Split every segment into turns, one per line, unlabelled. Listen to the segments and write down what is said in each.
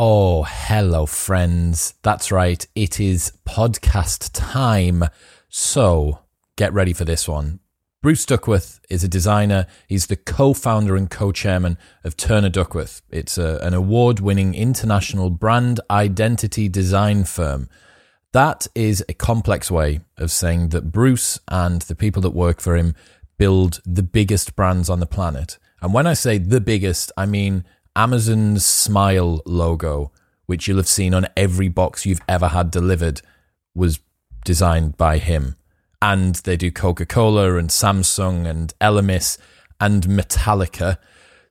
Oh, hello, friends. That's right. It is podcast time. So get ready for this one. Bruce Duckworth is a designer. He's the co founder and co chairman of Turner Duckworth. It's a, an award winning international brand identity design firm. That is a complex way of saying that Bruce and the people that work for him build the biggest brands on the planet. And when I say the biggest, I mean Amazon's Smile logo, which you'll have seen on every box you've ever had delivered, was designed by him. And they do Coca Cola and Samsung and Elemis and Metallica.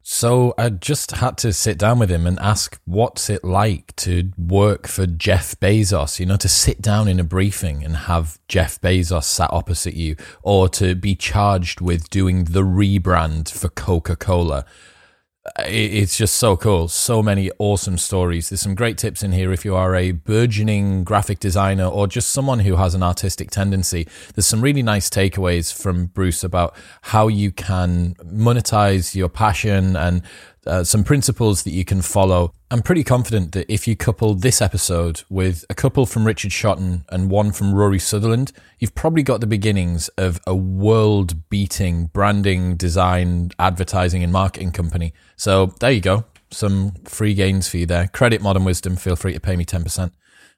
So I just had to sit down with him and ask what's it like to work for Jeff Bezos, you know, to sit down in a briefing and have Jeff Bezos sat opposite you, or to be charged with doing the rebrand for Coca Cola it's just so cool. So many awesome stories. There's some great tips in here if you are a burgeoning graphic designer or just someone who has an artistic tendency. There's some really nice takeaways from Bruce about how you can monetize your passion and uh, some principles that you can follow. I'm pretty confident that if you couple this episode with a couple from Richard Shotton and one from Rory Sutherland, you've probably got the beginnings of a world beating branding, design, advertising, and marketing company. So there you go. Some free gains for you there. Credit Modern Wisdom. Feel free to pay me 10%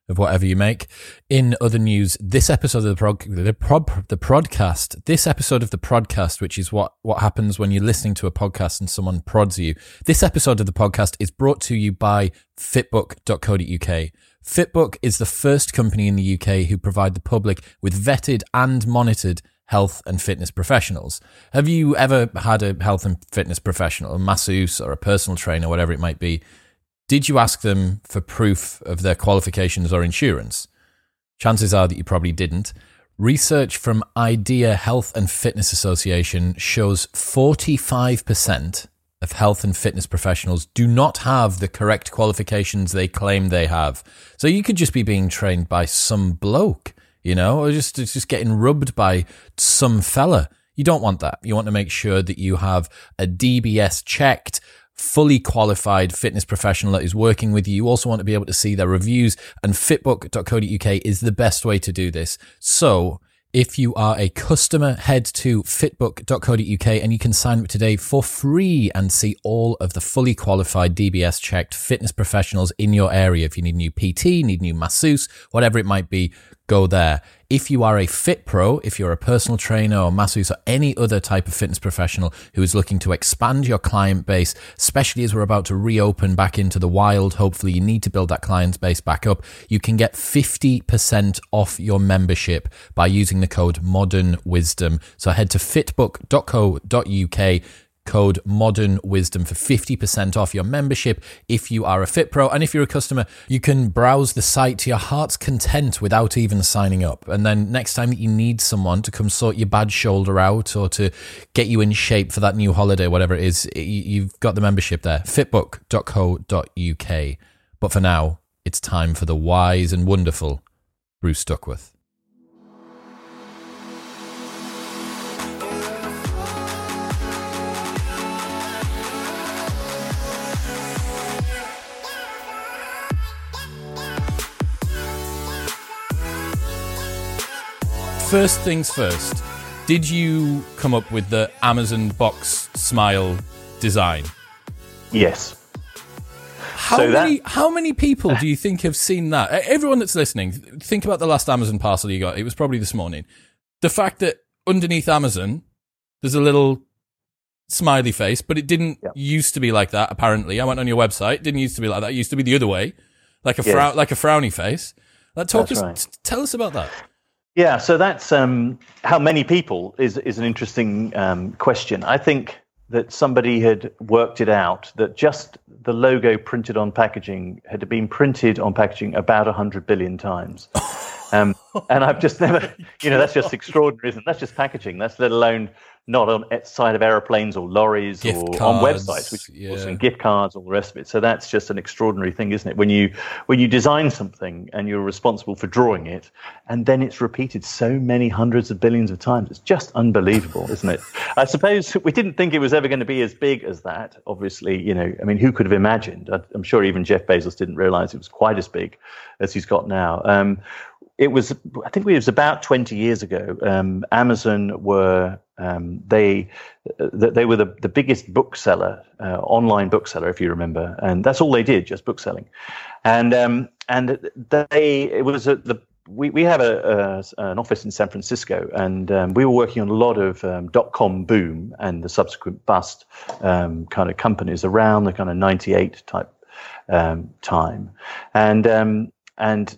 of whatever you make. In other news, this episode of the prod, the prod, the podcast, this episode of the podcast, which is what what happens when you're listening to a podcast and someone prods you. This episode of the podcast is brought to you by Fitbook.co.uk. Fitbook is the first company in the UK who provide the public with vetted and monitored health and fitness professionals. Have you ever had a health and fitness professional, a masseuse or a personal trainer, whatever it might be, did you ask them for proof of their qualifications or insurance? Chances are that you probably didn't. Research from Idea Health and Fitness Association shows 45% of health and fitness professionals do not have the correct qualifications they claim they have. So you could just be being trained by some bloke, you know, or just just getting rubbed by some fella. You don't want that. You want to make sure that you have a DBS checked fully qualified fitness professional that is working with you. You also want to be able to see their reviews, and fitbook.co.uk is the best way to do this. So, if you are a customer, head to fitbook.co.uk and you can sign up today for free and see all of the fully qualified DBS checked fitness professionals in your area. If you need new PT, need new masseuse, whatever it might be, go there. If you are a fit pro, if you're a personal trainer or masseuse or any other type of fitness professional who is looking to expand your client base, especially as we're about to reopen back into the wild, hopefully you need to build that client base back up, you can get 50% off your membership by using the code modern wisdom. So head to fitbook.co.uk code modern wisdom for 50% off your membership if you are a fit pro. And if you're a customer you can browse the site to your heart's content without even signing up. And then next time that you need someone to come sort your bad shoulder out or to get you in shape for that new holiday whatever it is you've got the membership there fitbook.co.uk but for now it's time for the wise and wonderful Bruce Duckworth first things first, did you come up with the Amazon box smile design?
Yes.
How so many that... how many people do you think have seen that? Everyone that's listening, think about the last Amazon parcel you got. It was probably this morning. The fact that underneath Amazon there's a little smiley face, but it didn't yep. used to be like that. Apparently, I went on your website. It didn't used to be like that. It used to be the other way, like a yes. like a frowny face. That talk us, right. t- tell us about that.
Yeah, so that's um, how many people is is an interesting um, question. I think that somebody had worked it out that just the logo printed on packaging had been printed on packaging about 100 billion times. Um, and I've just never, you know, that's just extraordinary, isn't it? That's just packaging. That's let alone not on side of aeroplanes or lorries
Gift
or
cards,
on websites, which
yeah.
and gift cards, all the rest of it. So that's just an extraordinary thing, isn't it? When you when you design something and you're responsible for drawing it, and then it's repeated so many hundreds of billions of times, it's just unbelievable, isn't it? I suppose we didn't think it was ever going to be as big as that. Obviously, you know, I mean, who could have imagined? I'm sure even Jeff Bezos didn't realize it was quite as big as he's got now. Um, it was, I think it was about 20 years ago. Um, Amazon were um, they they were the, the biggest bookseller, uh, online bookseller, if you remember, and that's all they did, just bookselling. And um, and they it was a, the we, we have a, a, an office in San Francisco, and um, we were working on a lot of um, dot com boom and the subsequent bust um, kind of companies around the kind of '98 type um, time, and um, and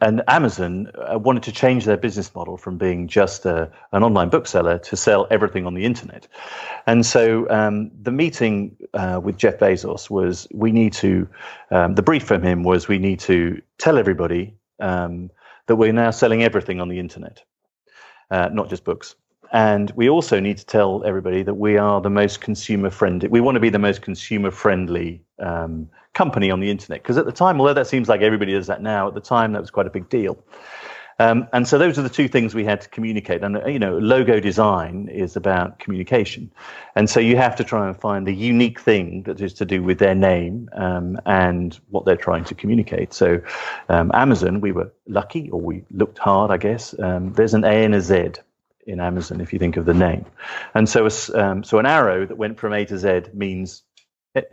and Amazon uh, wanted to change their business model from being just a, an online bookseller to sell everything on the internet. And so um, the meeting uh, with Jeff Bezos was we need to, um, the brief from him was we need to tell everybody um, that we're now selling everything on the internet, uh, not just books. And we also need to tell everybody that we are the most consumer friendly. We want to be the most consumer friendly um, company on the internet. Because at the time, although that seems like everybody does that now, at the time that was quite a big deal. Um, and so those are the two things we had to communicate. And you know, logo design is about communication, and so you have to try and find the unique thing that is to do with their name um, and what they're trying to communicate. So, um, Amazon, we were lucky, or we looked hard, I guess. Um, there's an A and a Z in Amazon if you think of the name, and so um, so an arrow that went from A to Z means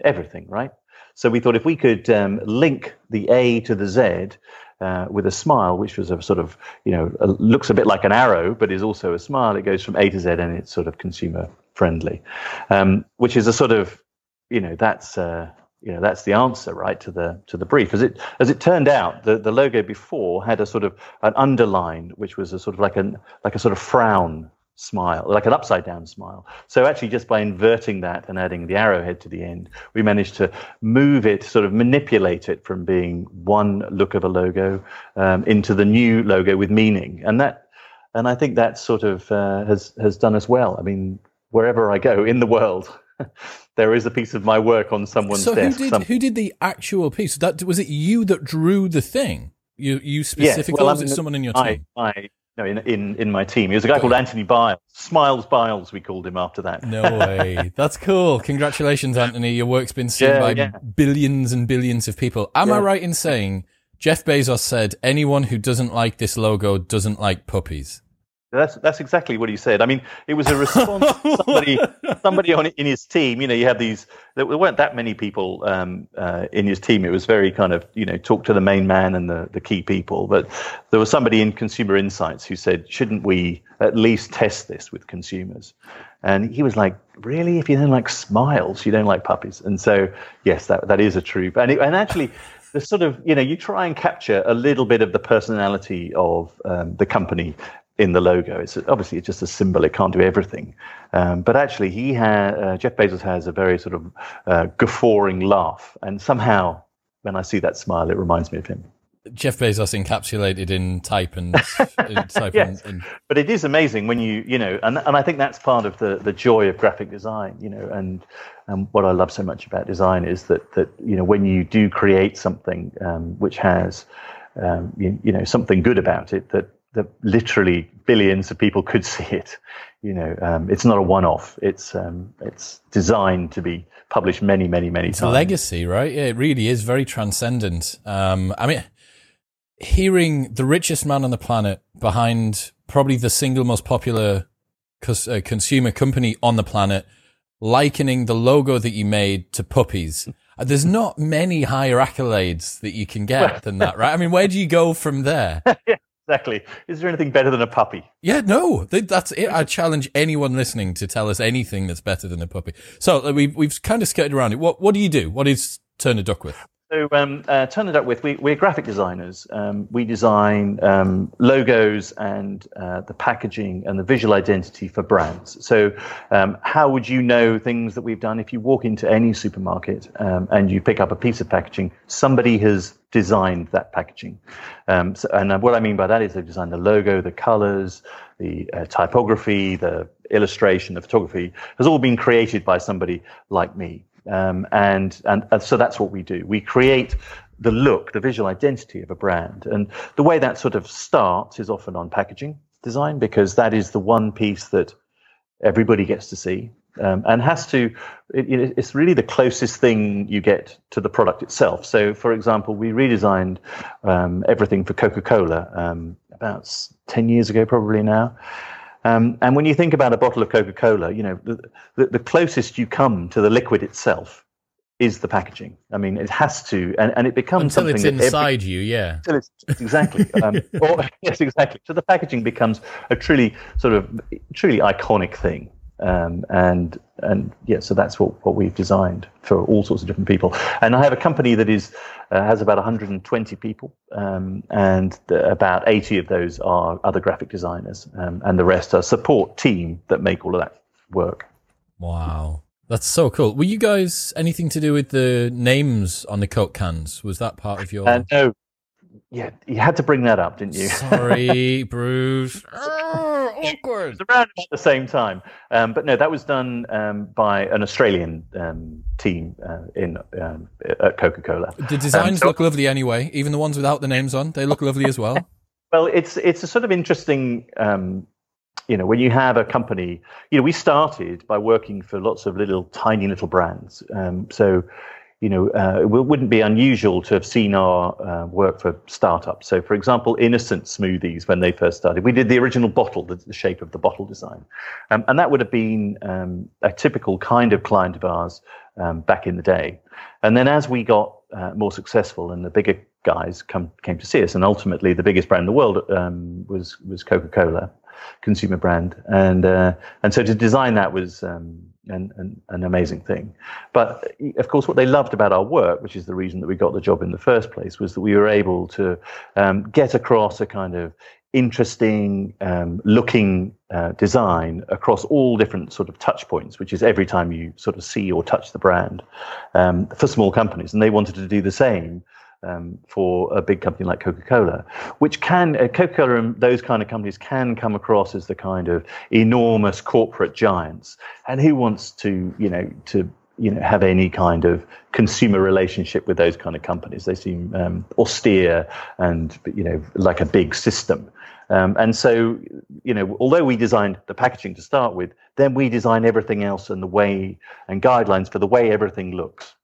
everything, right? So we thought if we could um, link the A to the Z uh, with a smile, which was a sort of, you know, a, looks a bit like an arrow, but is also a smile. It goes from A to Z and it's sort of consumer friendly, um, which is a sort of, you know, that's. Uh, you know that's the answer right to the to the brief as it as it turned out the the logo before had a sort of an underline which was a sort of like an like a sort of frown smile, like an upside down smile. So actually, just by inverting that and adding the arrowhead to the end, we managed to move it, sort of manipulate it from being one look of a logo um, into the new logo with meaning, and that, and I think that sort of uh, has has done us well. I mean, wherever I go in the world. there is a piece of my work on someone's
so
desk.
who did
Some-
who did the actual piece? That was it. You that drew the thing. You you
Yeah,
specifically,
well,
or was it someone in your team?
I, no, in, in, in my team. He was a guy called Anthony Biles. Smiles Biles, we called him after that.
No way. That's cool. Congratulations, Anthony. Your work's been seen
Yeah,
by
yeah.
billions and billions of people. Am I right in saying Jeff Bezos said anyone who doesn't like this logo doesn't like puppies?
That's that's exactly what he said. I mean, it was a response to somebody somebody on in his team. You know, you have these. There weren't that many people um, uh, in his team. It was very kind of you know talk to the main man and the the key people. But there was somebody in Consumer Insights who said, shouldn't we at least test this with consumers? And he was like, really? If you don't like smiles, you don't like puppies. And so yes, that that is a true. And it, and actually. The sort of you know you try and capture a little bit of the personality of um, the company in the logo. It's obviously it's just a symbol; it can't do everything. Um, but actually, he ha- uh, Jeff Bezos has a very sort of uh, guffawing laugh, and somehow when I see that smile, it reminds me of him.
Jeff Bezos encapsulated in type and in type
Yes.
and, and
But it is amazing when you you know, and and I think that's part of the the joy of graphic design. You know, and and what I love so much about design is that that you know when you do create something um, which has um, you, you know something good about it that that literally billions of people could see it. You know, um, it's not a one-off. It's um, it's designed to be published many, many, many
It's
times.
legacy, right? Yeah, it really is very transcendent. Um, I mean, hearing the richest man on the planet behind probably the single most popular uh, consumer company on the planet, likening the logo that you made to puppies. Uh, There's not many higher accolades that you can get than that, right? I mean, where do you go from there?
Exactly. Is there anything better than a puppy?
Yeah, no, th- that's it. I challenge anyone listening to tell us anything that's better than a puppy. So uh, we've we've kind of skirted around it. What what do you do? What is Turner Duckworth?
So, um, uh, Turner Duckworth, we, we're graphic designers. Um, we design um, logos and uh, the packaging and the visual identity for brands. So, um, how would you know things that we've done if you walk into any supermarket um, and you pick up a piece of packaging? Somebody has designed that packaging. Um, so, and what I mean by that is they've designed the logo, the colors, the uh, typography, the illustration, the photography has all been created by somebody like me. Um, and, and, and so that's what we do. We create the look, the visual identity of a brand. And the way that sort of starts is often on packaging design because that is the one piece that everybody gets to see um, and has to, it, it's really the closest thing you get to the product itself. So, for example, we redesigned um, everything for Coca Cola um, about 10 years ago, probably now. Um, and when you think about a bottle of Coca Cola, you know, the, the, the, closest you come to the liquid itself is the packaging. I mean, it has to, and, and it becomes
until
it's
inside every, you, yeah.
Until it's, exactly. Um, or, yes, exactly. So the packaging becomes a truly sort of truly iconic thing. Um, and and yeah, so that's what, what we've designed for all sorts of different people. And I have a company that is uh, has about 120 people, um, and the, about 80 of those are other graphic designers, um, and the rest are support team that make all of that work.
Wow, that's so cool. Were you guys anything to do with the names on the Coke cans? Was that part of your?
Uh, no, yeah, you had to bring that up, didn't you?
Sorry, Bruce. Awkward.
It was around at the same time, um, but no, that was done um, by an Australian um, team uh, in um, at Coca Cola.
The designs so, look lovely anyway, even the ones without the names on. They look lovely as well.
well, it's it's a sort of interesting. Um, you know, when you have a company, you know, we started by working for lots of little, tiny little brands. Um, so, you know, uh, it wouldn't be unusual to have seen our uh, work for startups. So, for example, Innocent Smoothies, when they first started, we did the original bottle, the, the shape of the bottle design. Um, and that would have been um, a typical kind of client of ours um, back in the day. And then as we got uh, more successful and the bigger guys come, came to see us, and ultimately the biggest brand in the world um, was, was Coca Cola, consumer brand. And, uh, and so to design that was um, an, an, an, amazing thing. But of course, what they loved about our work, which is the reason that we got the job in the first place, was that we were able to um, get across a kind of interesting um, looking uh, design across all different sort of touch points, which is every time you sort of see or touch the brand um, for small companies. And they wanted to do the same um, for a big company like Coca-Cola, which can uh, Coca-Cola and those kind of companies can come across as the kind of enormous corporate giants. And who wants to, you know, to you know have any kind of consumer relationship with those kind of companies? They seem um, austere and you know like a big system. Um, and so, you know, although we designed the packaging to start with, then we design everything else and the way and guidelines for the way everything looks.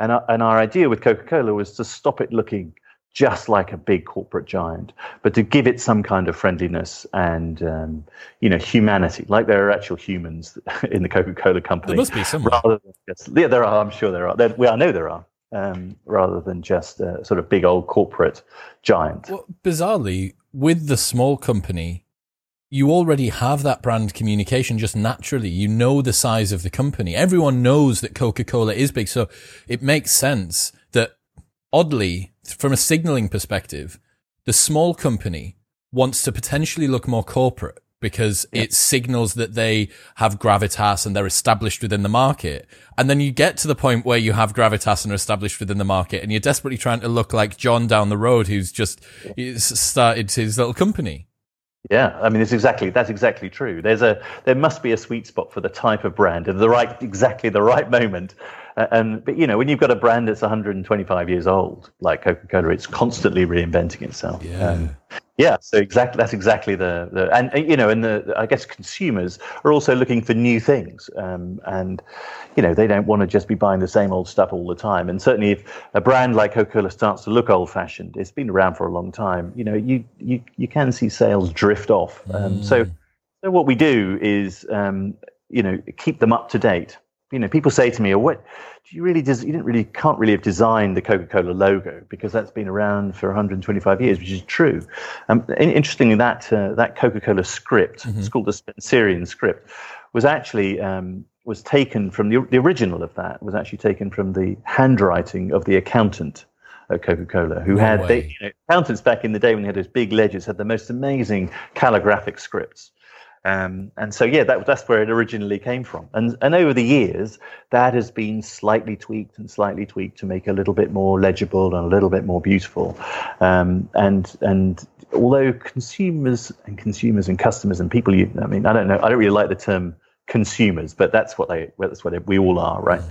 And our, and our idea with Coca Cola was to stop it looking just like a big corporate giant, but to give it some kind of friendliness and um, you know humanity, like there are actual humans in the Coca Cola company.
There must be some. Rather
than just, yeah, there are. I'm sure there are. There, we, I know there are. Um, rather than just a sort of big old corporate giant.
Well, bizarrely, with the small company, you already have that brand communication just naturally. You know the size of the company. Everyone knows that Coca-Cola is big. So it makes sense that oddly, from a signaling perspective, the small company wants to potentially look more corporate because yeah. it signals that they have gravitas and they're established within the market. And then you get to the point where you have gravitas and are established within the market and you're desperately trying to look like John down the road who's just started his little company.
Yeah, I mean, it's exactly that's exactly true. There's a there must be a sweet spot for the type of brand at the right exactly the right moment. Uh, and but you know, when you've got a brand that's 125 years old, like Coca Cola, it's constantly reinventing itself.
Yeah.
Yeah, so exactly that's exactly the, the and you know, and the I guess consumers are also looking for new things, um, and you know they don't want to just be buying the same old stuff all the time. And certainly, if a brand like Coca-Cola starts to look old-fashioned, it's been around for a long time. You know, you you you can see sales drift off. Um, mm. So, so what we do is um, you know keep them up to date you know, people say to me, "Oh, what do you really? Des- you didn't really, can't really have designed the Coca-Cola logo because that's been around for 125 years, which is true." Um, interestingly, that uh, that Coca-Cola script, mm-hmm. it's called the Spencerian script, was actually um, was taken from the, the original of that was actually taken from the handwriting of the accountant at Coca-Cola, who
No
had they, you know, accountants back in the day when they had those big ledgers had the most amazing calligraphic scripts. Um, and so, yeah, that, that's where it originally came from. And, and over the years, that has been slightly tweaked and slightly tweaked to make a little bit more legible and a little bit more beautiful. Um, and and although consumers and consumers and customers and people, you, I mean, I don't know, I don't really like the term consumers, but that's what they, that's what we all are, right?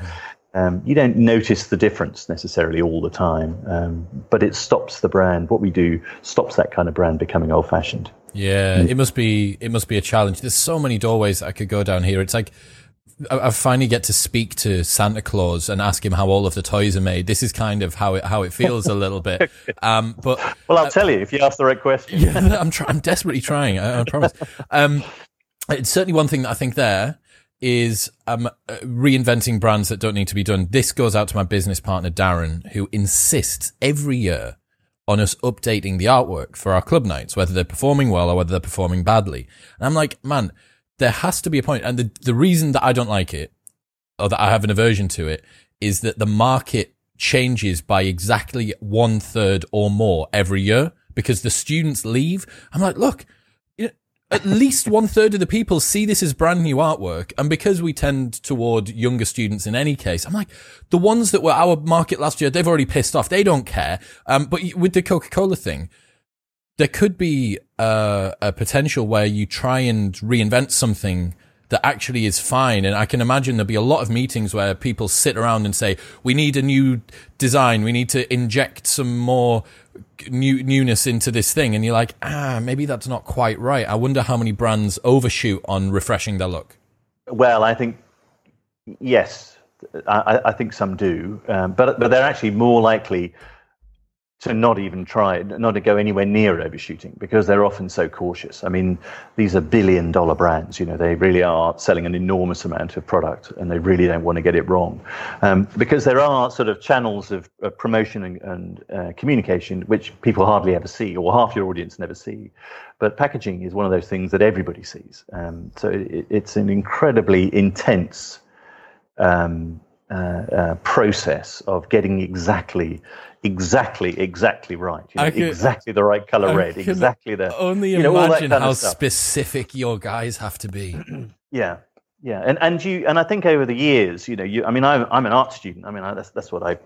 Um, you don't notice the difference necessarily all the time, um, but it stops the brand. What we do stops that kind of brand becoming old-fashioned.
Yeah, it must be it must be a challenge. There's so many doorways I could go down here. It's like I, finally get to speak to Santa Claus and ask him how all of the toys are made. This is kind of how it how it feels a little bit. Um, but
Well, I'll tell you if you ask the right question.
yeah, I'm try- I'm desperately trying. I, I promise. Um, it's certainly one thing that I think there is um, uh, reinventing brands that don't need to be done. This goes out to my business partner Darren, who insists every year on us updating the artwork for our club nights, whether they're performing well or whether they're performing badly. And I'm like, man, there has to be a point. And the the reason that I don't like it or that I have an aversion to it is that the market changes by exactly one third or more every year because the students leave. I'm like, look, at least one third of the people see this as brand new artwork. And because we tend toward younger students in any case, I'm like, the ones that were our market last year, they've already pissed off. They don't care. Um, but with the Coca-Cola thing, there could be uh, a potential where you try and reinvent something that actually is fine. And I can imagine there'll be a lot of meetings where people sit around and say, we need a new design. We need to inject some more new, newness into this thing. And you're like, ah, maybe that's not quite right. I wonder how many brands overshoot on refreshing their look.
Well, I think yes, I, I think some do, um, but but they're actually more likely to not even try, not to go anywhere near overshooting because they're often so cautious. I mean, these are billion dollar brands, you know, they really are selling an enormous amount of product and they really don't want to get it wrong. Um, because there are sort of channels of, of promotion and, and uh, communication which people hardly ever see or half your audience never see. But packaging is one of those things that everybody sees. Um, so it, it's an incredibly intense um, uh, uh, process of getting exactly, exactly, exactly right. You know,
could-
exactly the right color
I
red, exactly the
Only
you know,
imagine how specific your guys have to be.
yeah, yeah. And and you and I think over the years, you know, you. I mean, I'm I'm an art student. I mean, I, that's that's what I.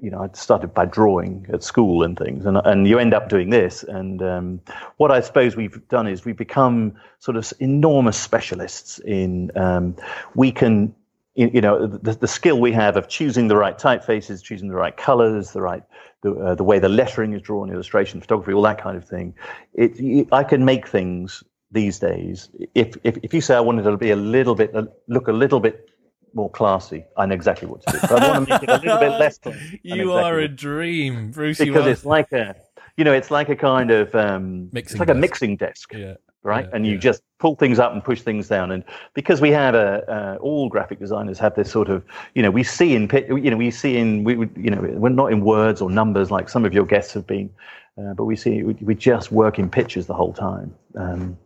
You know, I started by drawing at school and things, and and you end up doing this. And um, what I suppose we've done is we've become sort of enormous specialists in. Um, we can you you know the, the skill we have of choosing the right typefaces choosing the right colors the right the, uh, the way the lettering is drawn illustration photography all that kind of thing it i can make things these days if, if if you say i wanted to be a little bit uh, look a little bit more classy i know exactly what to do but i want to make it a little bit less classy.
You
exactly
are a dream, Bruce. You
because it's like a you know it's like a kind of um
Mixing
it's like a mixing desk
yeah.
Right?
Yeah,
and you
yeah.
just pull things up and push things down. And because we have a, uh, all graphic designers have this sort of, you know, we see in, you know, we see in, we, you know, we're not in words or numbers like some of your guests have been, uh, but we see, we, we just work in pictures the whole time. Um,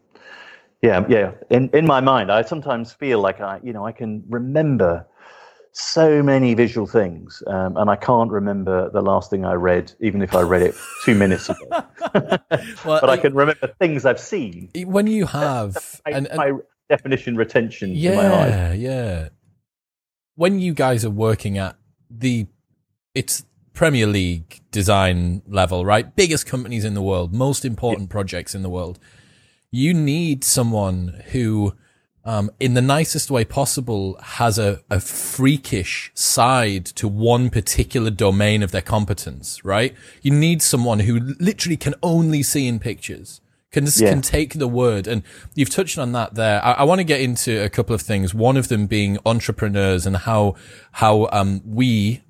yeah, yeah. In in my mind, I sometimes feel like I, you know, I can remember so many visual things, um, and I can't remember the last thing I read, even if I read it two minutes ago.
Well,
but I can remember things I've seen.
when you have
My,
and, and
my definition retention in my
yeah, yeah. When you guys are working at the, it's Premier League design level, right? Biggest companies in the world, most important projects in the world. You need someone who, um, in the nicest way possible, has a, a freakish side to one particular domain of their competence, right? You need someone who literally can only see in pictures can
Yeah.
can take the word and you've touched on that there i, I want to get into a couple of things one of them being entrepreneurs and how how um we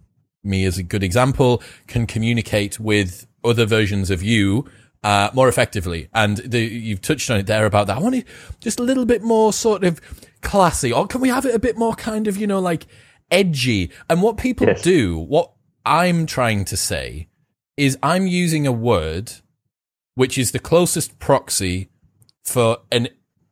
me as a good example can communicate with other versions of you uh, more effectively and the, you've touched on it there about that i want it just a little bit more sort of classy or can we have it a bit more kind of you know like edgy and what people
Yes.
do what i'm trying to say is i'm using a word which is the closest proxy for an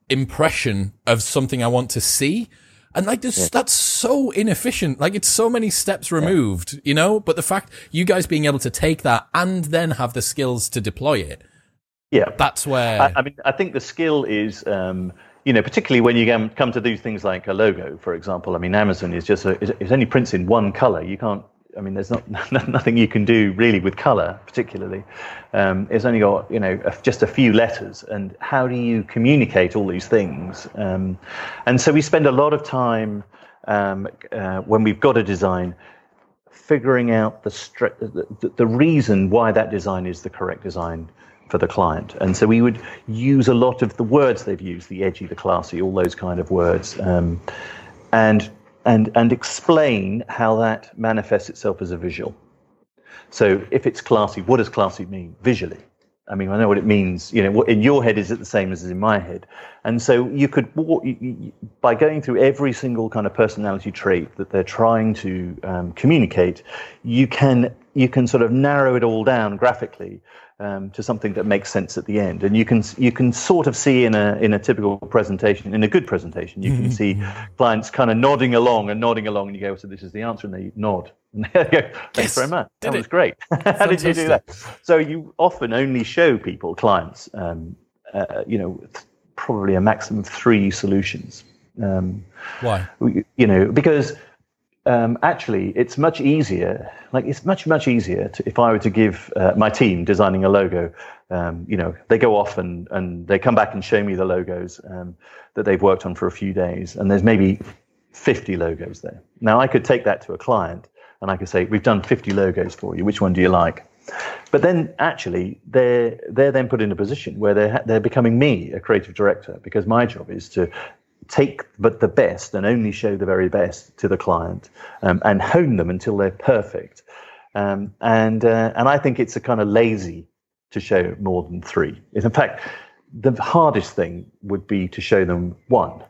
impression of something I want to see. And like this, that's so inefficient. Like it's so many steps removed, you know. But the fact you guys being able to take that and then have the skills to deploy it,
Yeah,
that's where.
I, I mean, I think the skill is, um, you know, particularly when you come- come to do things like a logo, for example. I mean, Amazon is just a, it only prints in one color. You can't. I mean, there's not nothing you can do really with color, particularly. Um, it's only got you know just a few letters, and how do you communicate all these things? Um, and so we spend a lot of time um, uh, when we've got a design figuring out the, stre- the the reason why that design is the correct design for the client. And so we would use a lot of the words they've used, the edgy, the classy, all those kind of words, um, and and and explain how that manifests itself as a visual. So if it's classy, what does classy mean visually? I mean, I know what it means. You know, what in your head is it the same as in my head? And so you could, by going through every single kind of personality trait that they're trying to um, communicate, you can you can sort of narrow it all down graphically um, to something that makes sense at the end. And you can you can sort of see in a in a typical presentation, in a good presentation, you can see clients kind of nodding along and nodding along, and you go, "So this is the answer," and they nod. And they go, "Thanks
Yes,
very much. That
it.
was great. How did you do that?" So you often only show people, clients, um, uh, you know, th- probably a maximum of three solutions. Um,
why?
you know, because um, actually it's much easier. Like it's much much easier to, if I were to give uh, my team designing a logo. Um, you know, they go off and and they come back and show me the logos um, that they've worked on for a few days, and there's maybe 50 logos there. Now I could take that to a client and I could say, "We've done 50 logos for you. Which one do you like?" But then actually they're they're then put in a position where they're they're becoming me, a creative director, because my job is to take but the best and only show the very best to the client um, and hone them until they're perfect. Um, and uh, and I think it's a kind of lazy to show more than three. In fact, the hardest thing would be to show them one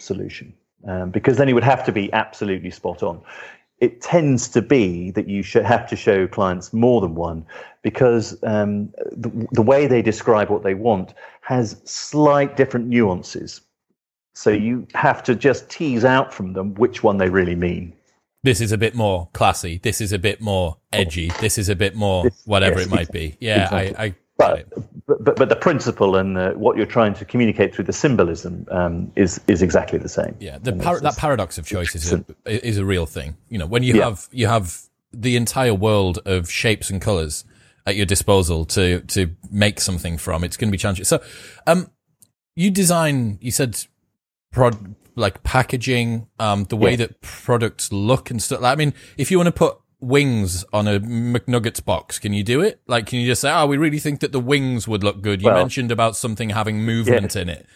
solution um, because then it would have to be absolutely spot on. It tends to be that you should have to show clients more than one because um, the, the way they describe what they want has slight different nuances. So you have to just tease out from them which one they really mean.
This is a bit more classy. This is a bit more edgy. This is a bit more
This-
whatever
yes,
it might be. Yeah,
exactly.
I, I
But, but, but, the principle and uh, what you're trying to communicate through the symbolism um, is, is exactly the same.
Yeah, the par- that paradox of choice is a, is a real thing. You know, when you
Yeah.
have you have the entire world of shapes and colors at your disposal to to make something from, it's going to be challenging. So, um, you design. You said, prod like packaging, um, the way
Yeah.
that products look and stuff. Like, I mean, if you want to put wings on a McNuggets box, can you do it? Like, can you just say, "Oh, we really think that the wings would look good"? You
Well-
mentioned about something having movement in it.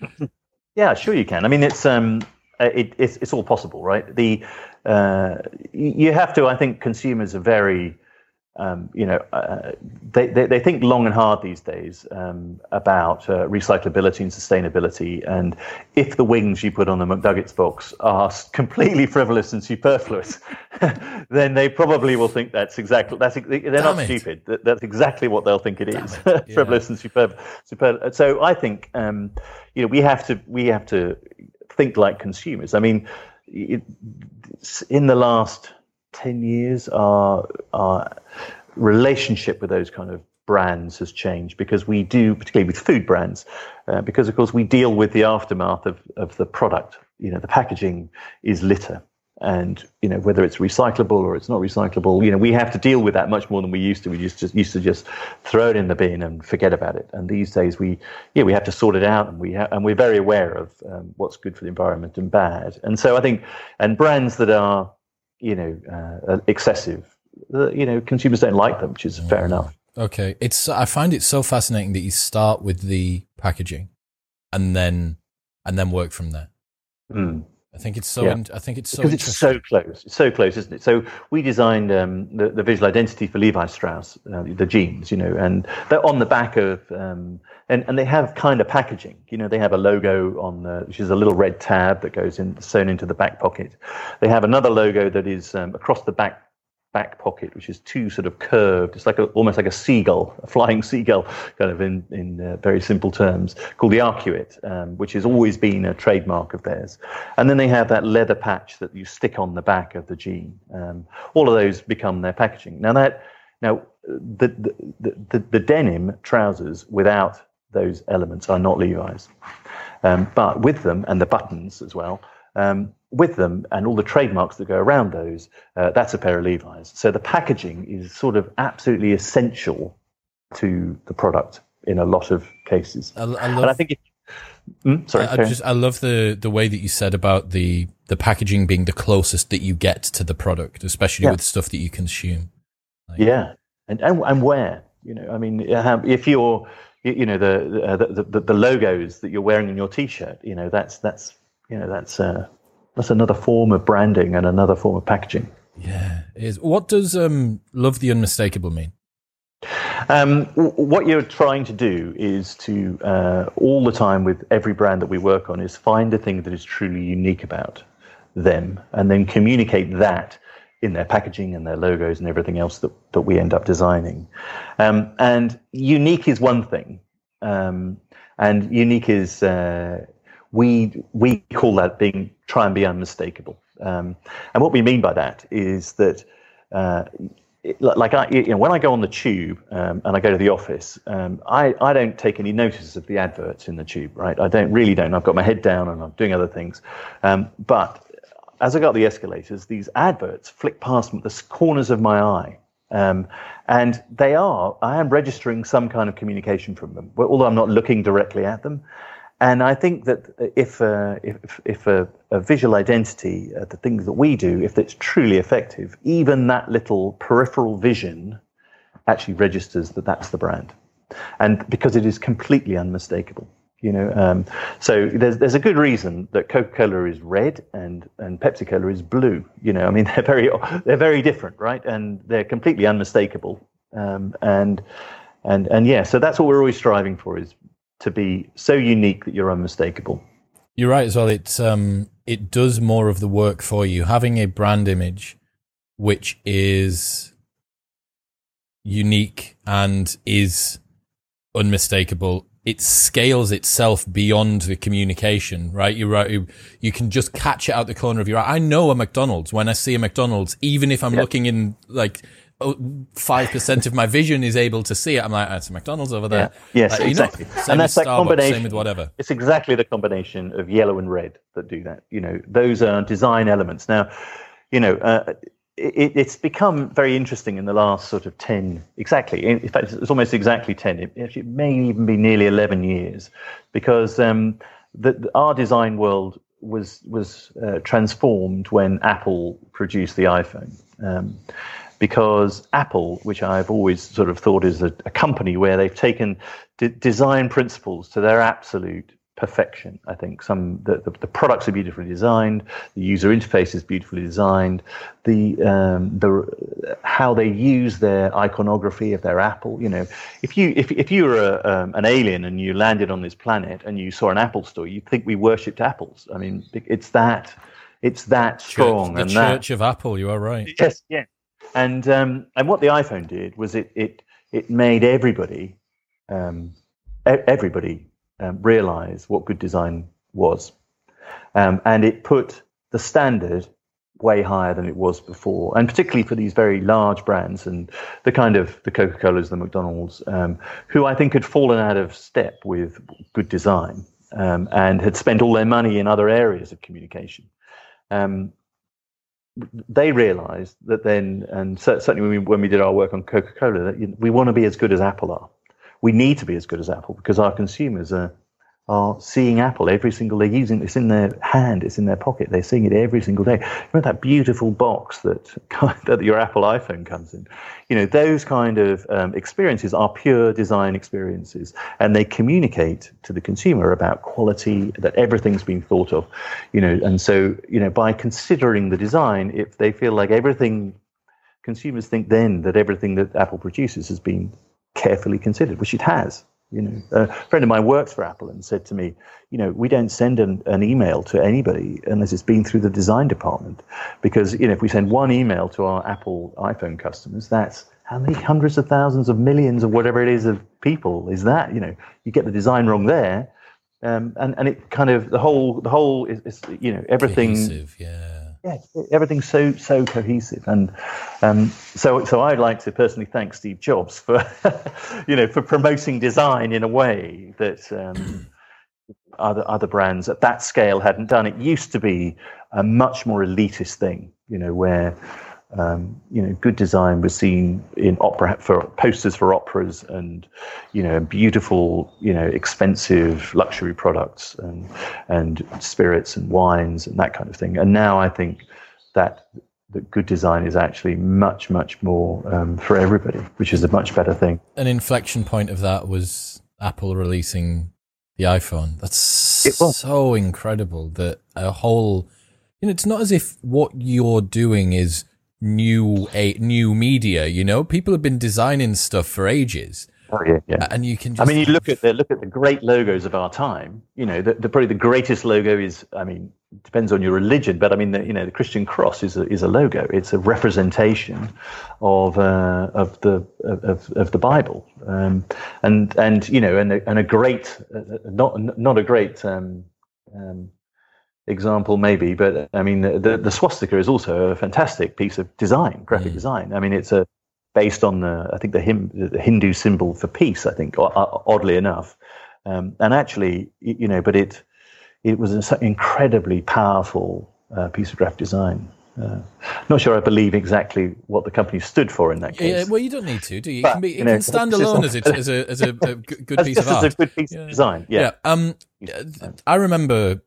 Yeah, sure you can. I mean, it's um, uh, it, it's it's all possible, right? The uh, you have to. I think consumers are very, um, you know, uh, they, they they think long and hard these days um, about uh, recyclability and sustainability. And if the wings you put on the McNuggets box are completely frivolous and superfluous, then they probably will think that's exactly that's they're
Damn
not
it.
stupid. That, that's exactly what they'll think it is.
it.
frivolous and superb, superb. So I think um, you know we have to we have to think like consumers. I mean, it, in the last ten years, our our relationship with those kind of brands has changed because we do, particularly with food brands, uh, because of course we deal with the aftermath of of the product. You know, the packaging is litter. And you know whether it's recyclable or it's not recyclable, you know we have to deal with that much more than we used to. We used to used to just throw it in the bin and forget about it. And these days we, yeah, we have to sort it out, and we ha- and we're very aware of um, what's good for the environment and bad. And so I think, and brands that are, you know, uh, excessive, uh, you know, consumers don't like them, which is fair enough.
Okay, it's I find it so fascinating that you start with the packaging, and then and then work from there.
Mm.
I think it's so.
Yeah.
In, I think it's so
because it's so close. It's so close, isn't it? So we designed um, the, the visual identity for Levi Strauss, uh, the jeans, you know, and they're on the back of, um, and and they have kind of packaging. You know, they have a logo on, the, which is a little red tab that goes in sewn into the back pocket. They have another logo that is um, across the back back pocket, which is two sort of curved. It's like a, almost like a seagull, a flying seagull, kind of in in uh, very simple terms, called the arcuate, um, which has always been a trademark of theirs. And then they have that leather patch that you stick on the back of the jean. Um, all of those become their packaging. Now that now the the, the, the denim trousers without those elements are not Levi's, um, but with them and the buttons as well. Um, with them and all the trademarks that go around those, uh, that's a pair of Levi's. So the packaging is sort of absolutely essential to the product in a lot of cases. I, I love, and I think. If,
mm, sorry, I, I just I love the the way that you said about the the packaging being the closest that you get to the product, especially yeah. with stuff that you consume.
Like, yeah, and, and and where you know, I mean, if you're you know the the, the the logos that you're wearing in your t-shirt, you know that's that's you know that's uh, that's another form of branding and another form of packaging.
Yeah, it is. What does um, love the unmistakable mean?
Um, what you're trying to do is to uh, all the time with every brand that we work on is find a thing that is truly unique about them, and then communicate that in their packaging and their logos and everything else that, that we end up designing. Um, and unique is one thing, um, and unique is uh, we we call that being try and be unmistakable. Um, and what we mean by that is that, uh, it, like I, you know, when I go on the tube um, and I go to the office, um, I, I don't take any notice of the adverts in the tube, right? I don't really don't. I've got my head down and I'm doing other things. Um, but as I got the escalators, these adverts flick past the corners of my eye. Um, and they are, I am registering some kind of communication from them, although I'm not looking directly at them. And I think that if uh, if, if a, a, visual identity, uh, the things that we do, if it's truly effective, even that little peripheral vision actually registers that that's the brand, and because it is completely unmistakable. You know, um, so there's there's a good reason that Coca-Cola is red and and Pepsi-Cola is blue. You know, I mean they're very they're very different, right? And they're completely unmistakable. Um, and and and yeah, so that's what we're always striving for is to be so unique that you're unmistakable.
You're right as well. It's um, it does more of the work for you. Having a brand image which is unique and is unmistakable it scales itself beyond the communication, right? You're right. You, you, can just catch it out the corner of your eye. I know a McDonald's when I see a McDonald's, even if I'm yeah. looking in like five percent of my vision is able to see it. I'm like, oh, it's a McDonald's over there.
Yeah. Yes, like, exactly. and that's that Starbucks, combination.
Same with whatever.
It's exactly the combination of yellow and red that do that. You know, those are design elements. Now, you know, uh, it, it's become very interesting in the last sort of ten, exactly. In fact, it's almost exactly ten. It, it may even be nearly eleven years, because um, the, the, our design world was was uh, transformed when Apple produced the iPhone. Um, because Apple, which I've always sort of thought is a, a company where they've taken d- design principles to their absolute perfection. I think some the, the, the, products are beautifully designed, the user interface is beautifully designed, the um, the how they use their iconography of their Apple. You know, if you if if you were a, um, an alien and you landed on this planet and you saw an Apple store, you'd think we worshipped apples. I mean, it's that it's that strong.
Church, the and Church that, of Apple. You are right.
Yes, yeah. And um, and what the iPhone did was it it it made everybody um, everybody um, realize what good design was, um, and it put the standard way higher than it was before, and particularly for these very large brands and the kind of the Coca Colas, the McDonald's, um, who I think had fallen out of step with good design um, and had spent all their money in other areas of communication. Um, they realized that then, and certainly when we, when we did our work on Coca Cola, that we want to be as good as Apple are. We need to be as good as Apple because our consumers are are seeing Apple every single day, using it's in their hand, it's in their pocket. They're seeing it every single day. Remember that beautiful box that that your Apple iPhone comes in. You know, those kind of um, experiences are pure design experiences, and they communicate to the consumer about quality, that everything's been thought of. You know, and so you know, by considering the design, if they feel like everything, consumers think then that everything that Apple produces has been carefully considered, which it has You know, a friend of mine works for Apple and said to me, you know, we don't send an, an email to anybody unless it's been through the design department, because you know, if we send one email to our Apple iPhone customers, that's how many hundreds of thousands of millions of whatever it is of people is that? You know, you get the design wrong there, um, and and it kind of the whole the whole is, is you know everything.
Yeah.
Yeah, everything's so so cohesive, and um, so so I'd like to personally thank Steve Jobs for you know for promoting design in a way that um, other other brands at that scale hadn't done. It used to be a much more elitist thing, you know, where um, you know, good design was seen in opera for posters for operas and, you know, beautiful, you know, expensive luxury products and and spirits and wines and that kind of thing. And now I think that that good design is actually much much more um, for everybody, which is a much better thing.
An inflection point of that was Apple releasing the iPhone. That's so incredible that a whole. You know, it's not as if what you're doing is new a new media. You know, people have been designing stuff for ages.
Oh, yeah, yeah.
And you can.
Just, I mean, you look at the look at the great logos of our time. You know, the, the probably the greatest logo is. I mean, depends on your religion, but I mean, the, you know, the Christian cross is a, is a logo. It's a representation of uh, of the of, of the Bible, um, and and you know, and a, and a great, uh, not not a great. Um, um, example, maybe, but I mean, the, the swastika is also a fantastic piece of design, graphic mm. design. I mean, it's a based on the, I think the, him, the Hindu symbol for peace. I think, oddly enough, um, and actually, you know, but it it was an incredibly powerful uh, piece of graphic design. Uh, not sure I believe exactly what the company stood for in that case.
Yeah, well, you don't need to, do you? But, it can, be, it know, can stand alone as, a, as a as a, a good piece of art.
As a good piece yeah. of design. Yeah.
yeah. Um, I remember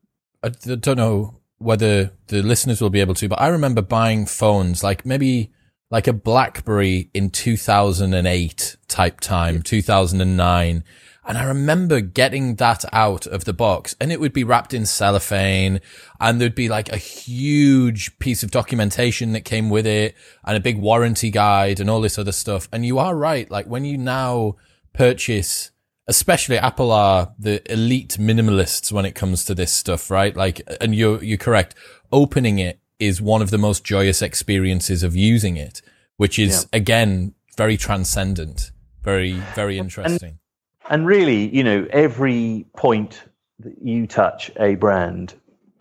I don't know whether the listeners will be able to, but I remember buying phones like maybe like a BlackBerry in 2008 type time, 2009. And I remember getting that out of the box and it would be wrapped in cellophane and there'd be like a huge piece of documentation that came with it and a big warranty guide and all this other stuff. And you are right. Like when you now purchase especially Apple are the elite minimalists when it comes to this stuff, right? Like, and you're, you're correct. Opening it is one of the most joyous experiences of using it, which is yeah. again, very transcendent, very, very interesting.
And, and really, you know, every point that you touch a brand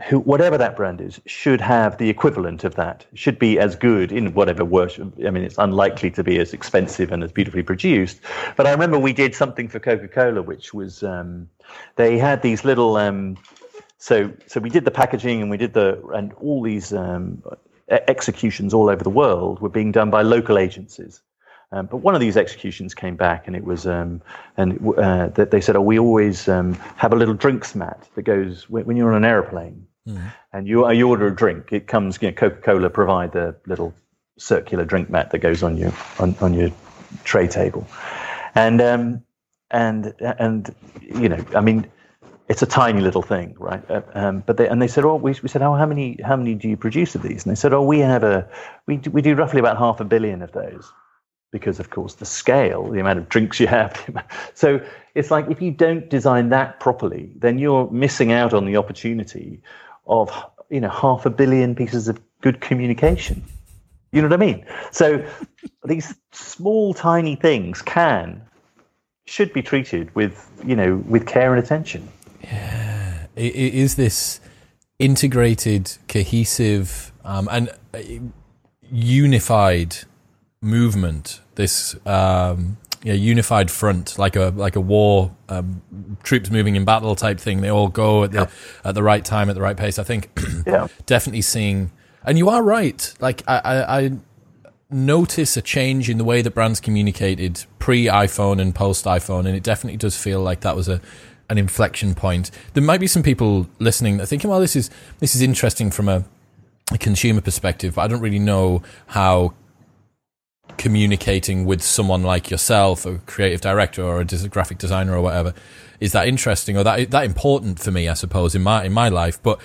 who, whatever that brand is, should have the equivalent of that. Should be as good in whatever. I mean, it's unlikely to be as expensive and as beautifully produced. But I remember we did something for Coca-Cola, which was um, they had these little. Um, so so we did the packaging and we did the and all these um, executions all over the world were being done by local agencies. Um, but one of these executions came back, and it was, um, and uh, that they said, "Oh, we always um, have a little drinks mat that goes when, when you're on an airplane. Mm. And you, you order a drink, it comes, you know, Coca Cola provide the little circular drink mat that goes on your, on, on your tray table. And, um, and, and, you know, I mean, it's a tiny little thing, right? Uh, um, but they, and they said, oh, we, we said, oh, how many, how many do you produce of these? And they said, oh, we have a, we do, we do roughly about half a billion of those because of course the scale the amount of drinks you have so it's like if you don't design that properly then you're missing out on the opportunity of you know half a billion pieces of good communication. You know what I mean? So these small, tiny things can should be treated with you know with care and attention.
Yeah, is this integrated, cohesive, um, and uh, unified movement? This um, yeah, unified front, like a like a war, um, troops moving in battle type thing. They all go at the yeah. at the right time, at the right pace. I think
yeah.
definitely seeing, and you are right. Like I, I, I notice a change in the way that brands communicated pre iPhone and post iPhone, and it definitely does feel like that was a an inflection point. There might be some people listening that are thinking, well, this is this is interesting from a, a consumer perspective, but I don't really know how communicating with someone like yourself, a creative director or a graphic designer or whatever, is that interesting or that that important for me? I suppose in my in my life, but.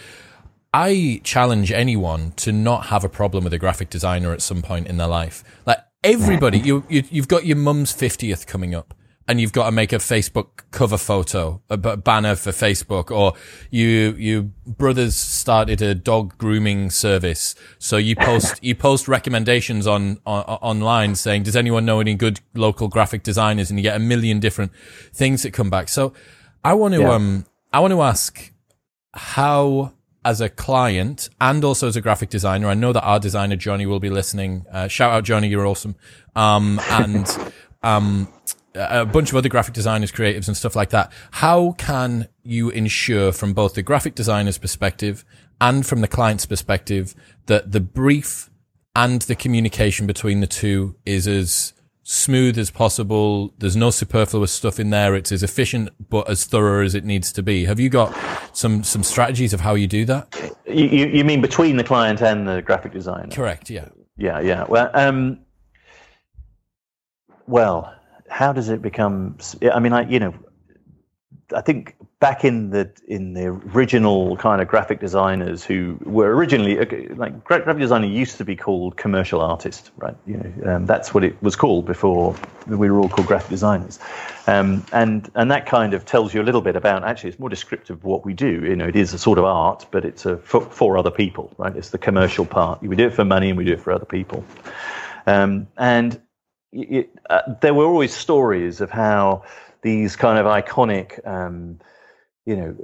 I challenge anyone to not have a problem with a graphic designer at some point in their life. Like everybody, you, you you've got your mum's fiftieth coming up. And you've got to make a Facebook cover photo, a b- banner for Facebook, or you, you brothers started a dog grooming service. So you post, you post recommendations on, on, online saying, does anyone know any good local graphic designers? And you get a million different things that come back. So I want to, yeah. um, I want to ask how, as a client and also as a graphic designer, I know that our designer Johnny will be listening. Uh, shout out Johnny, you're awesome. Um, and um, a bunch of other graphic designers, creatives, and stuff like that. How can you ensure, from both the graphic designer's perspective and from the client's perspective, that the brief and the communication between the two is as smooth as possible. There's no superfluous stuff in there. It's as efficient but as thorough as it needs to be. Have you got some some strategies of how you do that?
You, you mean between the client and the graphic designer?
Correct. Yeah.
Yeah. Yeah. Well. Um, well, how does it become? I mean, I you know, I think back in the in the original kind of graphic designers who were originally like graphic designer used to be called commercial artist, right? You know, um, that's what it was called before we were all called graphic designers, um, and and that kind of tells you a little bit about. Actually, it's more descriptive of what we do. You know, it is a sort of art, but it's a for, for other people, right? It's the commercial part. We do it for money, and we do it for other people, um, and uh, there were always stories of how these kind of iconic, um, you know,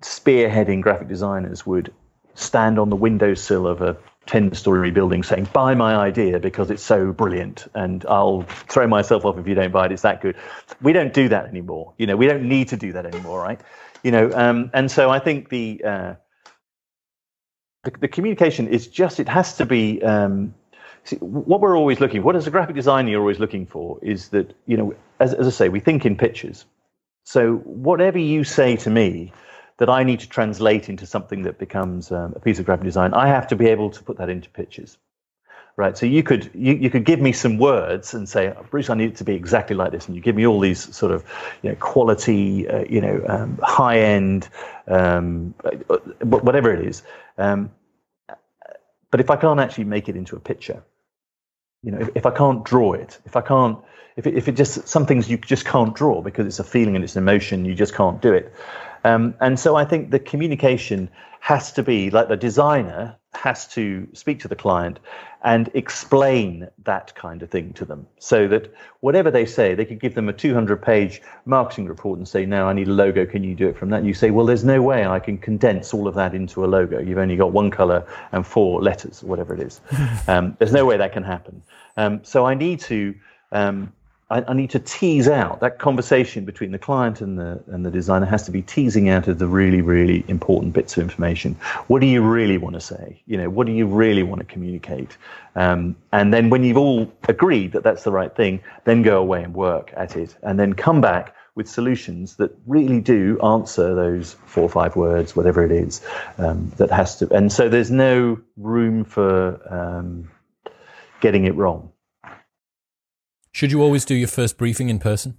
spearheading graphic designers would stand on the windowsill of a 10 story building saying, Buy my idea because it's so brilliant and I'll throw myself off if you don't buy it. It's that good. We don't do that anymore. You know, we don't need to do that anymore, right? You know, um, and so I think the, uh, the, the communication is just, it has to be um, See, what we're always looking for, what as a graphic designer you're always looking for, is that, you know, as, as I say, we think in pictures. So whatever you say to me that I need to translate into something that becomes um, a piece of graphic design, I have to be able to put that into pictures. Right, so you could you, you could give me some words and say, Bruce, I need it to be exactly like this, and you give me all these sort of you know, quality, uh, you know, um, high end, um, uh, whatever it is. Um, but if I can't actually make it into a picture, you know, if, if I can't draw it, if I can't, if it, if it just some things you just can't draw because it's a feeling and it's an emotion, you just can't do it. Um, and so I think the communication has to be like the designer has to speak to the client and explain that kind of thing to them so that whatever they say, they could give them a 200 page marketing report and say, No, I need a logo. Can you do it from that? And you say, Well, there's no way I can condense all of that into a logo. You've only got one color and four letters, whatever it is. um, there's no way that can happen. Um, so I need to. Um, I, I, need to tease out that conversation between the client and the and the designer has to be teasing out of the really really important bits of information. What do you really want to say? You know, what do you really want to communicate? Um, and then when you've all agreed that that's the right thing, then go away and work at it, and then come back with solutions that really do answer those four or five words, whatever it is, um, that has to. And so there's no room for um, getting it wrong.
Should you always do your first briefing in person?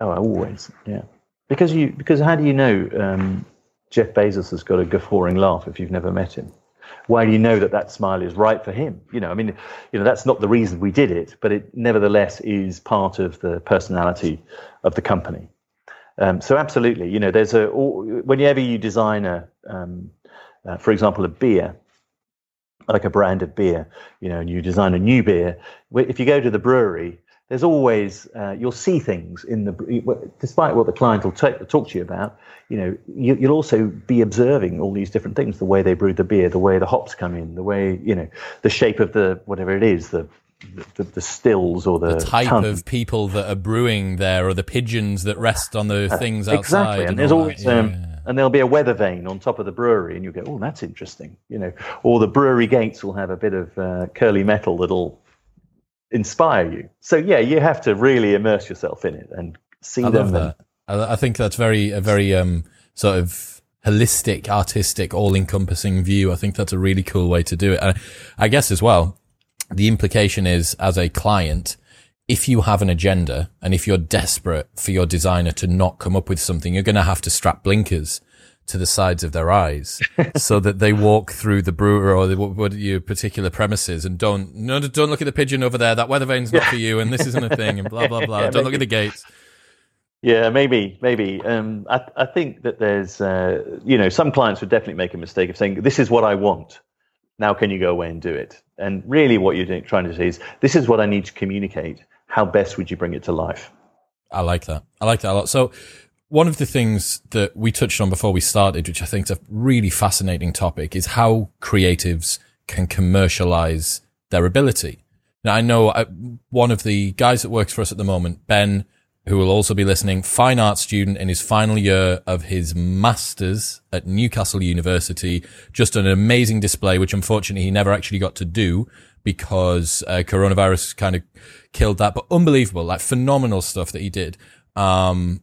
Oh, I always, yeah. Because you, because how do you know um, Jeff Bezos has got a guffawing laugh if you've never met him? Why do you know that that smile is right for him? You know, I mean, you know, that's not the reason we did it, but it nevertheless is part of the personality of the company. Um, so absolutely, you know, there's a whenever you design a, um, uh, for example, a beer, like a brand of beer, you know, and you design a new beer. If you go to the brewery, there's always uh, you'll see things in the despite what the client will t- talk to you about. You know, you, will also be observing all these different things: the way they brew the beer, the way the hops come in, the way you know, the shape of the whatever it is, the the, the, stills or the,
the type of people that are brewing there, or the pigeons that rest on the uh, things outside.
Exactly, and, and there's always um, yeah and there'll be a weather vane on top of the brewery, and you go, "Oh, that's interesting," you know. Or the brewery gates will have a bit of uh, curly metal that'll inspire you. So yeah, you have to really immerse yourself in it and see
I
them.
Love that. I, I think that's very a very um, sort of holistic, artistic, all-encompassing view. I think that's a really cool way to do it. And I guess as well, the implication is as a client, if you have an agenda and if you're desperate for your designer to not come up with something, you're going to have to strap blinkers to the sides of their eyes so that they walk through the brewer or the, what, what your particular premises and don't no don't look at the pigeon over there. That weather vane's not for you and this isn't a thing and blah blah blah. yeah, don't maybe. look at the gates.
Yeah maybe maybe. Um, I, I think that there's uh, you know some clients would definitely make a mistake of saying this is what i want. Now can you go away and do it? And really what you're doing, trying to say is this is what i need to communicate how best would you bring it to life
i like that i like that a lot so one of the things that we touched on before we started, which I think is a really fascinating topic, is how creatives can commercialize their ability. Now, I know I, uh, one of the guys that works for us at the moment, Ben, who will also be listening, fine art student in his final year of his masters at Newcastle University. Just an amazing display, which unfortunately he never actually got to do because uh, coronavirus kind of killed that, but unbelievable, like phenomenal stuff that he did. Um,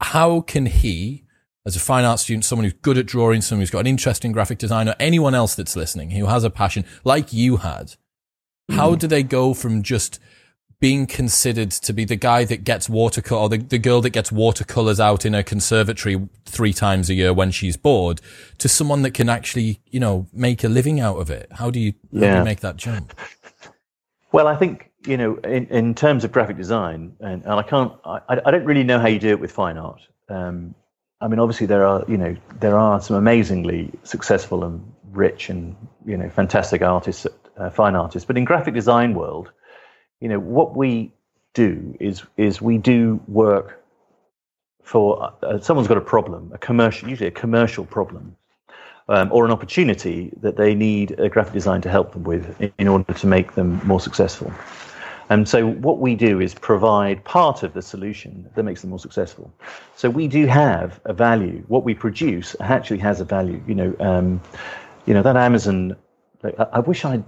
how can he, as a fine art student, someone who's good at drawing, someone who's got an interest in graphic design, or anyone else that's listening who has a passion like you had, how do they go from just being considered to be the guy that gets watercolor or the, the girl that gets watercolors out in a conservatory three times a year when she's bored to someone that can actually, you know, make a living out of it? How do you, yeah. do you make that jump?
Well, I think you know, in, in terms of graphic design, and, and I can't, I, I don't really know how you do it with fine art. Um, I mean, obviously there are, you know, there are some amazingly successful and rich and you know fantastic artists, uh, fine artists. But in graphic design world, you know, what we do is is we do work for uh, someone's got a problem, a commercial, usually a commercial problem, um, or an opportunity that they need a graphic design to help them with in, in order to make them more successful. And so what we do is provide part of the solution that makes them more successful. So we do have a value. What we produce actually has a value. You know, um, you know that Amazon. I, I wish I,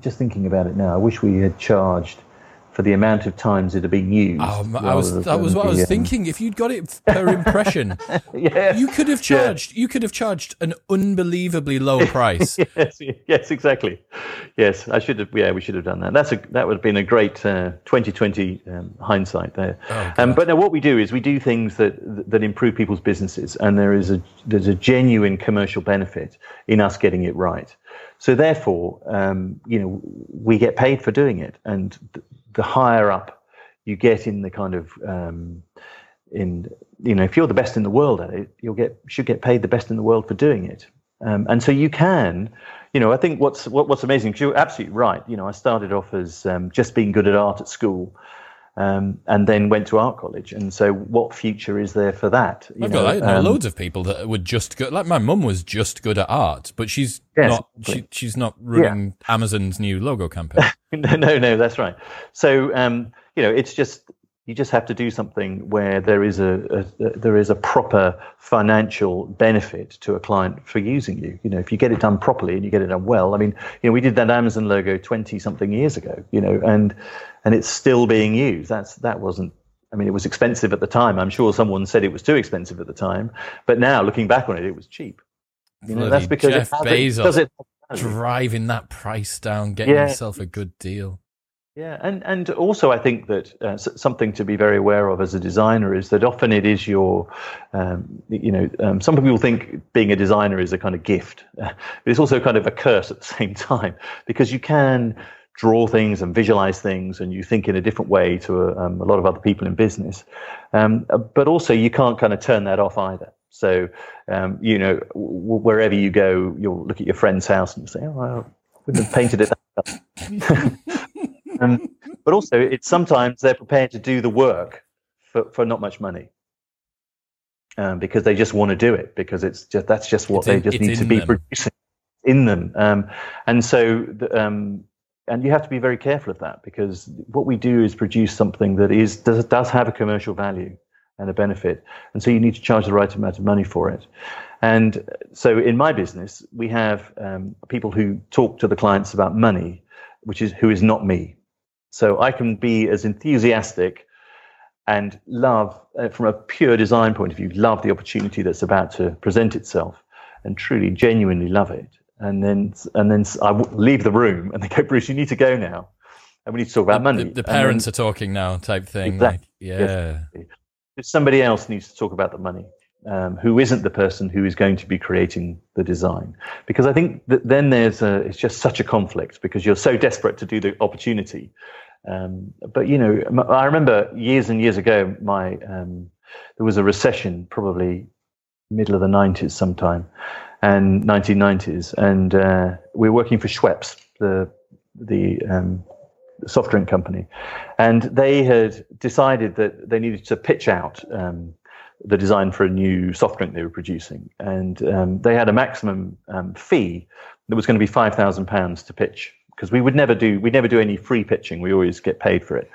just thinking about it now, I wish we had charged for the amount of times it had been used.
Oh, I was, that was what I was um, thinking. If you'd got it per impression, yeah, you could have charged. Yeah. You could have charged an unbelievably low price.
yes, yes, exactly. Yes, I should have. Yeah, we should have done that. That's a that would have been a great uh, 2020 um, hindsight there. Oh, um, but now what we do is we do things that that improve people's businesses, and there is a there's a genuine commercial benefit in us getting it right. So therefore, um, you know, we get paid for doing it, and the higher up you get in the kind of um, in you know if you're the best in the world at it, you'll get should get paid the best in the world for doing it. Um, and so you can, you know, I think what's what, what's amazing because you're absolutely right. You know, I started off as um, just being good at art at school, um, and then went to art college. And so, what future is there for that?
You know, I know um, loads of people that would just go. Like my mum was just good at art, but she's yes, not. She, she's not running yeah. Amazon's new logo campaign.
no, no, no, that's right. So, um, you know, it's just you just have to do something where there is a, a, a, there is a proper financial benefit to a client for using you. You know, if you get it done properly and you get it done well. I mean, you know, we did that Amazon logo twenty something years ago. You know, and and it's still being used. That's that wasn't. I mean, it was expensive at the time. I'm sure someone said it was too expensive at the time, but now looking back on it, it was cheap.
You know, that's because Jeff it, Bezos does it driving that price down, getting yeah. yourself a good deal.
Yeah, and and also I think that uh, something to be very aware of as a designer is that often it is your, um, you know, um, some people think being a designer is a kind of gift, but it's also kind of a curse at the same time because you can draw things and visualize things and you think in a different way to a, um, a lot of other people in business, um, but also you can't kind of turn that off either. So, um, you know, w- wherever you go, you'll look at your friend's house and say, "Oh, well, have painted it." That um, but also, it's sometimes they're prepared to do the work for, for not much money. Um, because they just want to do it because it's just that's just what it's they in, just need to be them. producing in them um, and so um, and you have to be very careful of that because what we do is produce something that is does, does have a commercial value and a benefit. And so you need to charge the right amount of money for it. And so in my business we have um, people who talk to the clients about money which is who is not me. So I can be as enthusiastic and love, uh, from a pure design point of view, love the opportunity that's about to present itself and truly, genuinely love it. And then, and then I leave the room and they go, Bruce, you need to go now. And we need to talk about
the,
money.
The, the parents then, are talking now, type thing. Exactly. Like, yeah.
Yes. Somebody else needs to talk about the money. um, who isn't the person who is going to be creating the design. Because I think that then there's a, it's just such a conflict because you're so desperate to do the opportunity. Um, but you know, I remember years and years ago, my um, there was a recession, probably middle of the 90s sometime, and 1990s, and uh, we were working for Schweppes, the the um, soft drink company, and they had decided that they needed to pitch out um, the design for a new soft drink they were producing, and um, they had a maximum um, fee that was going to be five thousand pounds to pitch because we would never do we never do any free pitching. We always get paid for it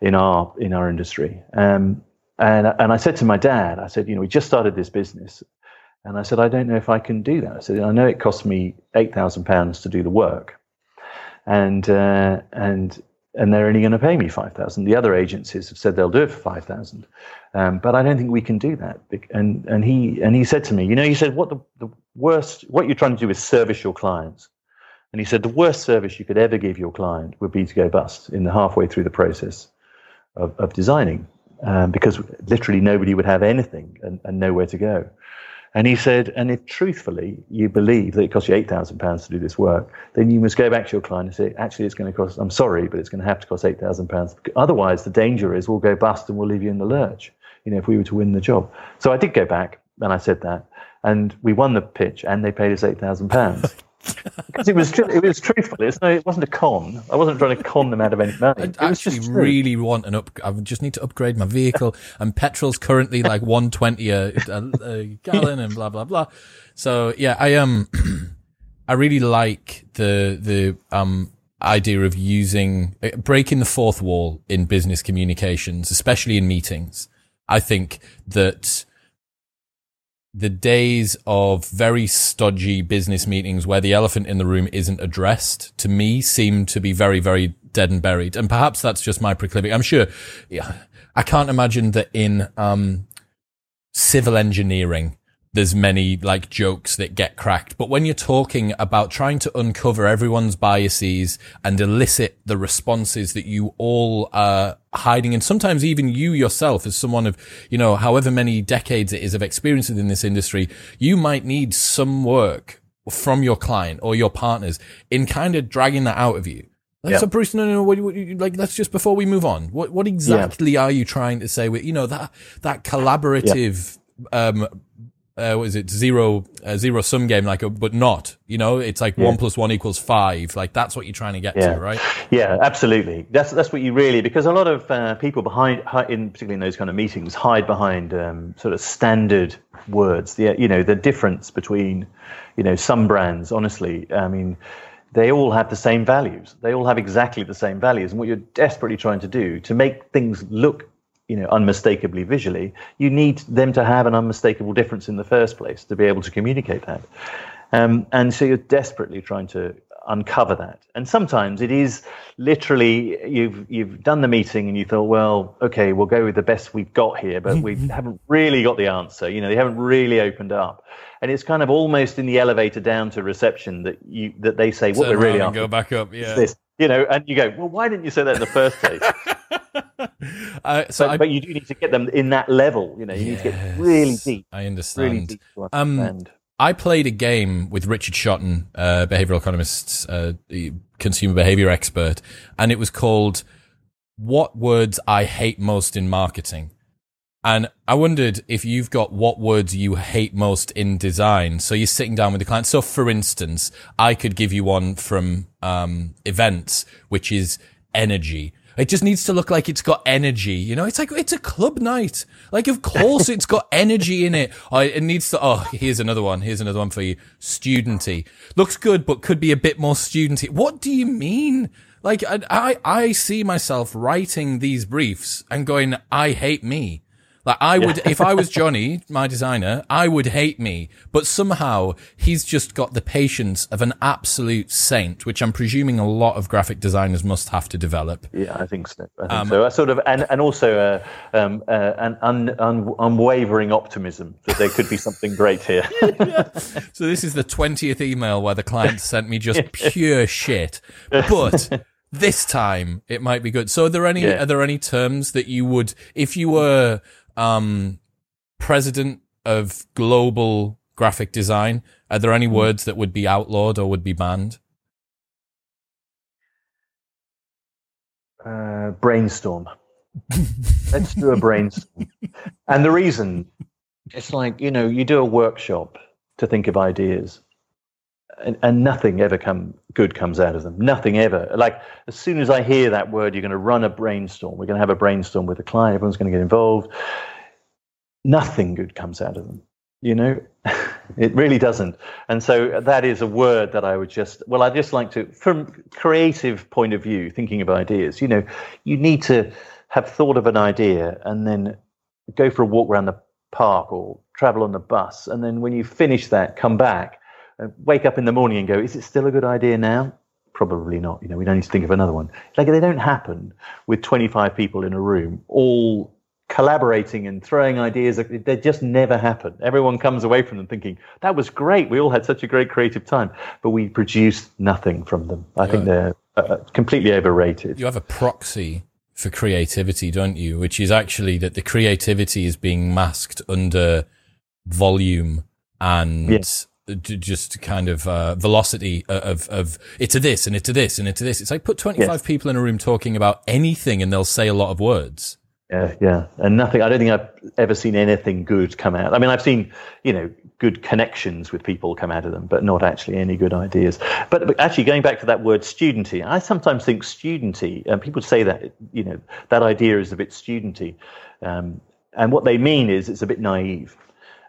in our in our industry. Um, and and I said to my dad, I said, you know, we just started this business, and I said, I don't know if I can do that. I said, I know it costs me eight thousand pounds to do the work, and uh, and and they're only going to pay me 5000 the other agencies have said they'll do it for 5000 um, but i don't think we can do that and and he and he said to me you know he said what the, the worst what you're trying to do is service your clients. And he said the worst service you could ever give your client would be to go bust in the halfway through the process of, of designing um, because literally nobody would have anything and, and nowhere to go and he said, and if truthfully you believe that it costs you £8,000 to do this work, then you must go back to your client and say, actually, it's going to cost, I'm sorry, but it's going to have to cost £8,000. Otherwise, the danger is we'll go bust and we'll leave you in the lurch, you know, if we were to win the job. So I did go back and I said that. And we won the pitch and they paid us £8,000. because it was tr- it was truthful. It's no, it wasn't a con. I wasn't trying to con them out of any money.
I actually really want an up. I just need to upgrade my vehicle, and petrol's currently like one twenty a, a, a, gallon, and blah blah blah. So yeah, I um, I really like the the um idea of using uh, breaking the fourth wall in business communications, especially in meetings. I think that the days of very stodgy business meetings where the elephant in the room isn't addressed to me seem to be very, very dead and buried. And perhaps that's just my proclivity. I'm sure. Yeah, I can't imagine that in, um, civil engineering, there's many like jokes that get cracked. But when you're talking about trying to uncover everyone's biases and elicit the responses that you all are hiding, and sometimes even you yourself as someone of, you know, however many decades it is of experience within this industry, you might need some work from your client or your partners in kind of dragging that out of you. Like, yep. So Bruce, no, no, no. What, what, like, let's just before we move on. What, what exactly yeah. are you trying to say with, you know, that that collaborative um, uh, what is it? Zero uh, zero sum game like a, but not you know? It's like yeah. one plus one equals five. Like that's what you're trying to get
yeah.
to right?
Yeah absolutely. That's that's what you really because a lot of uh, people behind in particularly in those kind of meetings hide behind um, sort of standard words. The you know the difference between you know some brands honestly i mean they all have the same values. They all have exactly the same values. And what you're desperately trying to do to make things look you know, unmistakably visually, you need them to have an unmistakable difference in the first place to be able to communicate that. Um, and so you're desperately trying to uncover that. And sometimes it is literally you've you've done the meeting and you thought, well, okay, we'll go with the best we've got here, but we haven't really got the answer. You know, they haven't really opened up. And it's kind of almost in the elevator down to reception that you that they say what
we're
really after.
Go back up, yeah.
You know, and you go, well, why didn't you say that in the first place? uh, so but, I, but, you do need to get them in that level. You know, you yes, need to get really deep.
I understand. Really deep um, I played a game with Richard Shotton, uh, behavioral economist, uh, consumer behavior expert, and it was called "What Words I Hate Most in Marketing." And I wondered if you've got what words you hate most in design. So you're sitting down with the client. So for instance, I could give you one from um, events, which is energy. It just needs to look like it's got energy. You know, it's like, it's a club night. Like, of course it's got energy in it. Oh, it needs to, oh, here's another one. Here's another one for you. Studenty. Looks good, but could be a bit more studenty. What do you mean? Like, I, I, I see myself writing these briefs and going, I hate me. Like I would, if I was Johnny, my designer, I would hate me, but somehow he's just got the patience of an absolute saint, which I'm presuming a lot of graphic designers must have to develop.
Yeah, I think so. I think um, so. I sort of, and, and also uh, um, uh, an un, un, unwavering optimism that there could be something great here.
yeah. So this is the 20th email where the client sent me just pure shit, but this time it might be good. So are there any, yeah. are there any terms that you would, if you were, um, president of global graphic design, are there
Hmm.
any words that would be outlawed or would be banned?
Uh, brainstorm. Let's do a brainstorm. And the reason, it's like, you know, you do a workshop to think of ideas. And, and nothing ever come good comes out of them. Nothing ever. Like as soon as I hear that word, you're going to run a brainstorm. We're going to have a brainstorm with a client. Everyone's going to get involved. Nothing good comes out of them. You know, it really doesn't. And so uh, that is a word that I would just, well, I just like to, from creative point of view, thinking of ideas, you know, you need to have thought of an idea and then go for a walk around the park or travel on the bus. And then when you finish that, come back wake up in the morning and go, is it still a good idea now? Probably not. You know, we don't need to think of another one. Like they don't happen with 25 people in a room, all collaborating and throwing ideas. They just never happen. Everyone comes away from them thinking, that was great. We all had such a great creative time, but we produced nothing from them. I think they're uh, completely overrated.
You have a proxy for creativity, don't you? Which is actually that the creativity is being masked under volume and
Yes.
Just kind of uh, velocity of of it's a this and it's a this and it's a this. It's like put twenty five
Yes.
people in a room talking about anything and they'll say a lot of words.
Yeah, yeah, and nothing. I don't think I've ever seen anything good come out. I mean, I've seen you know good connections with people come out of them, but not actually any good ideas. But, but actually, going back to that word studenty, I sometimes think studenty, and people say that you know that idea is a bit studenty, um, and what they mean is it's a bit naive.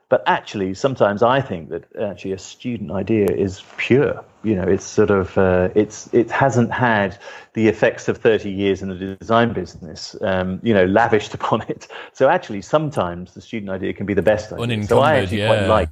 But actually, sometimes I think that actually a student idea is pure. You know, it's sort of uh, it's it hasn't had the effects of thirty years in the design business. Um, you know, lavished upon it. So actually, sometimes the student idea can be the best idea. So I actually quite like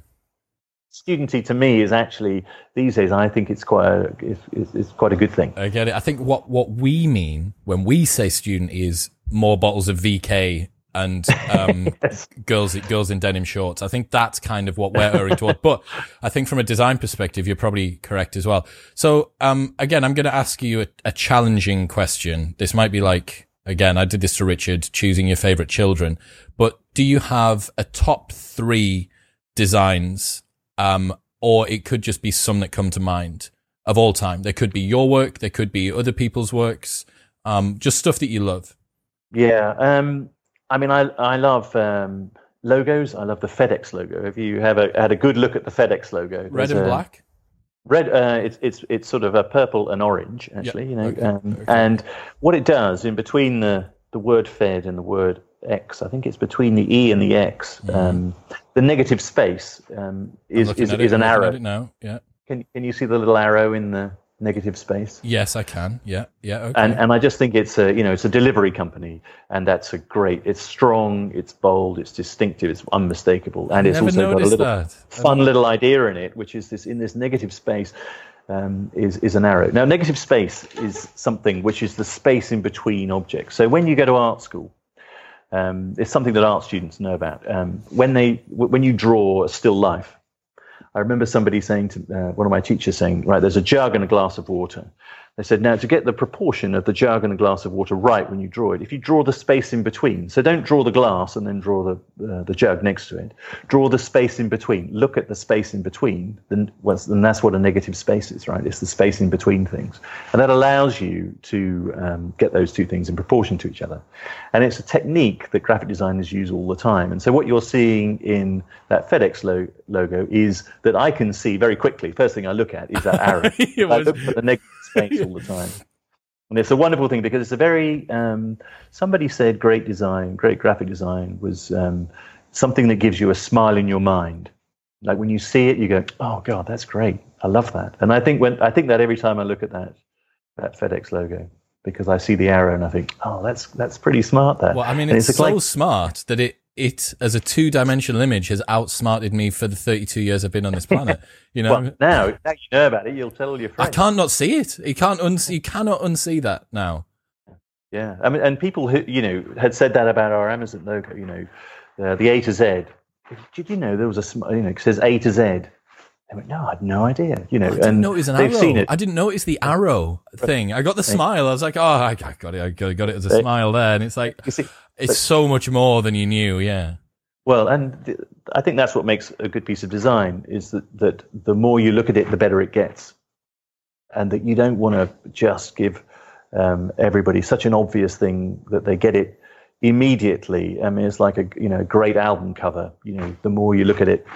studenty. To me, is actually these days. I think it's quite a, it's, it's, it's quite a good thing.
I get it. I think what what we mean when we say student is more bottles of VK and um,
Yes.
girls girls in denim shorts. I think that's kind of what we're erring toward. But I think from a design perspective, you're probably correct as well. So um, again, I'm going to ask you a, a challenging question. This might be like again, I did this to Richard, choosing your favorite children. But do you have a top three designs, um, or it could just be some that come to mind of all time? There could be your work, there could be other people's works, um, just stuff that you love.
Yeah. I mean, I I love um, logos. I love the FedEx logo. Have you have a, had a good look at the FedEx logo?
Red and
a-
black.
Red. Uh, it's it's it's sort of a purple and orange actually. You know,
okay,
um,
okay.
and what it does in between the the word Fed and the word X, I think it's between the E and the X. Um, the negative space um. Is is, is
it,
an arrow.
now. Yeah.
Can can you see the little arrow in the negative space?
Yes, I can. Yeah. Yeah. Okay.
and and I just think it's a you know it's a delivery company, and that's a great. It's strong, it's bold, it's distinctive, it's unmistakable, and it's also got a little
that.
fun little idea in it, which is this in this negative space. Um, is is an arrow. Now, negative space is something which is the space in between objects. So when you go to art school, um, it's something that art students know about. Um, when they when you draw a still life, I remember somebody saying to uh, one of my teachers saying, right, there's a jug and a glass of water. They said, now to get the proportion of the jug and the glass of water right when you draw it, if you draw the space in between, so don't draw the glass and then draw the uh, the jug next to it. Draw the space in between. Look at the space in between. Then, well, then that's what a negative space is, right? It's the space in between things, and that allows you to um, get those two things in proportion to each other. And it's a technique that graphic designers use all the time. And so what you're seeing in that FedEx lo- logo is that I can see very quickly. First thing I look at is that arrow. I look at the negative space all the time. And it's a wonderful thing because it's a very, um, somebody said great design, great graphic design was um, something that gives you a smile in your mind. Like when you see it, you go, oh God, that's great. I love that. And I think when, I think that every time I look at that, that FedEx logo, because I see the arrow and I think, oh, that's, that's pretty smart that.
Well, I mean,
And
it's, so
like-
smart that it, it as a two dimensional image has outsmarted me for the 32 years I've been on this planet. You know,
well, now, now you know about it, you'll tell your friends.
I can't not see it. You can't unsee, you cannot unsee that now.
Yeah, I mean, and people who you know had said that about our Amazon logo. You know, uh, the A to Z. Did you know there was a sm- you know it says A to Z? They went, no, I had no idea. You know,
I didn't
and
notice an
they've
arrow.
seen it.
I didn't notice the arrow thing. I got the smile. I was like, oh, I got it. I got got it as a smile there. And it's like, It's so much more than you knew. Yeah.
Well, and th- I think that's what makes a good piece of design is that, that the more you look at it, the better it gets. And that you don't want to just give um, everybody such an obvious thing that they get it immediately. I mean, it's like a you know great album cover. You know, the more you look at it,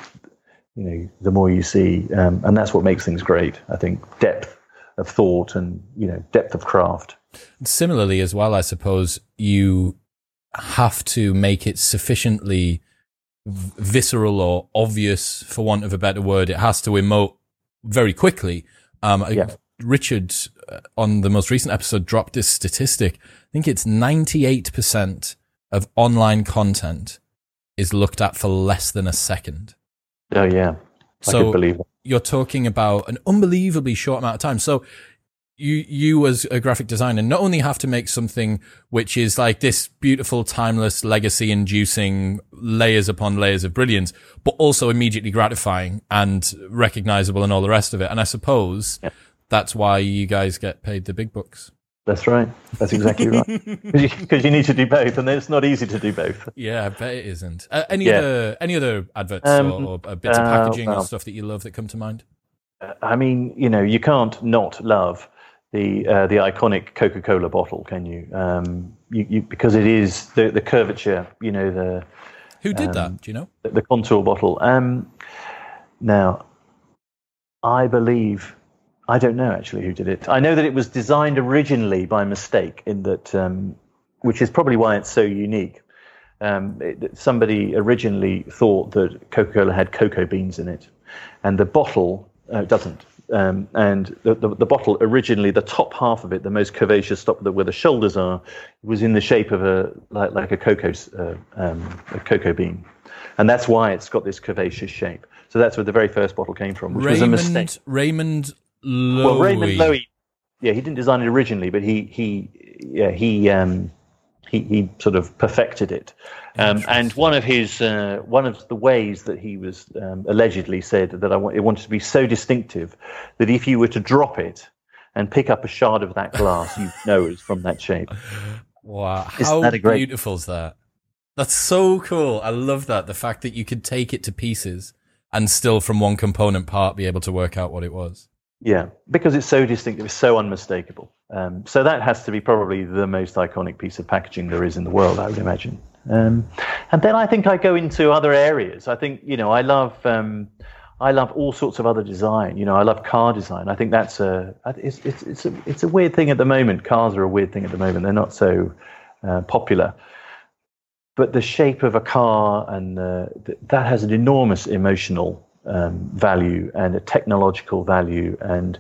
you know, the more you see, um, and that's what makes things great. I think depth of thought and you know depth of craft.
Similarly, as well, I suppose you have to make it sufficiently visceral or obvious, for want of a better word. It has to emote very quickly. Um, yeah. Richard, uh, on the most recent episode, dropped this statistic. I think it's 98% of online content is looked at for less than a second.
Oh, yeah. I so
you're talking about an unbelievably short amount of time. So you you as a graphic designer not only have to make something which is like this beautiful timeless legacy inducing layers upon layers of brilliance but also immediately gratifying and recognizable and all the rest of it. And i suppose yeah. that's why you guys get paid the big bucks.
That's right. That's exactly right. Because you, you, need to do both and it's not easy to do both.
Yeah i bet it isn't. Uh, any yeah. other any other adverts um, or, or, bits of uh, packaging uh, well, or stuff that you love that come to mind?
I mean, you know, you can't not love the uh, the iconic Coca Cola bottle, can you? Um, you, you? Because it is the the curvature, you know the.
Who did um, that? Do you know
the, the contour bottle? Um, now, I believe I don't know actually who did it. I know that it was designed originally by mistake, in that, um, which is probably why it's so unique. Um, it, somebody originally thought that Coca Cola had cocoa beans in it, and the bottle uh, doesn't. Um, and the, the, the, bottle originally, the top half of it, the most curvaceous top, where the shoulders are, was in the shape of a like, like a cocoa uh, um, a cocoa bean, and that's why it's got this curvaceous shape. So that's where the very first bottle came from, which
Raymond,
was a mistake.
Raymond Loewy.
Well, Raymond Loewy, yeah, he didn't design it originally, but he he yeah he um, he, he sort of perfected it. Um, and one of his uh, one of the ways that he was um, allegedly said that I want, it wanted to be so distinctive that if you were to drop it and pick up a shard of that glass, you know it's from that shape.
Wow, how that great... beautiful is that? That's so cool. I love that. The fact that you could take it to pieces and still from one component part be able to work out what it was.
Yeah, because it's so distinctive, it's so unmistakable. Um, so that has to be probably the most iconic piece of packaging there is in the world, I would imagine. Um, and then I think I go into other areas. I think you know I love um, I love all sorts of other design. You know I love car design. I think that's a it's it's it's a, it's a weird thing at the moment. Cars are a weird thing at the moment. They're not so uh, popular. But the shape of a car and uh, th- that has an enormous emotional um, value and a technological value. And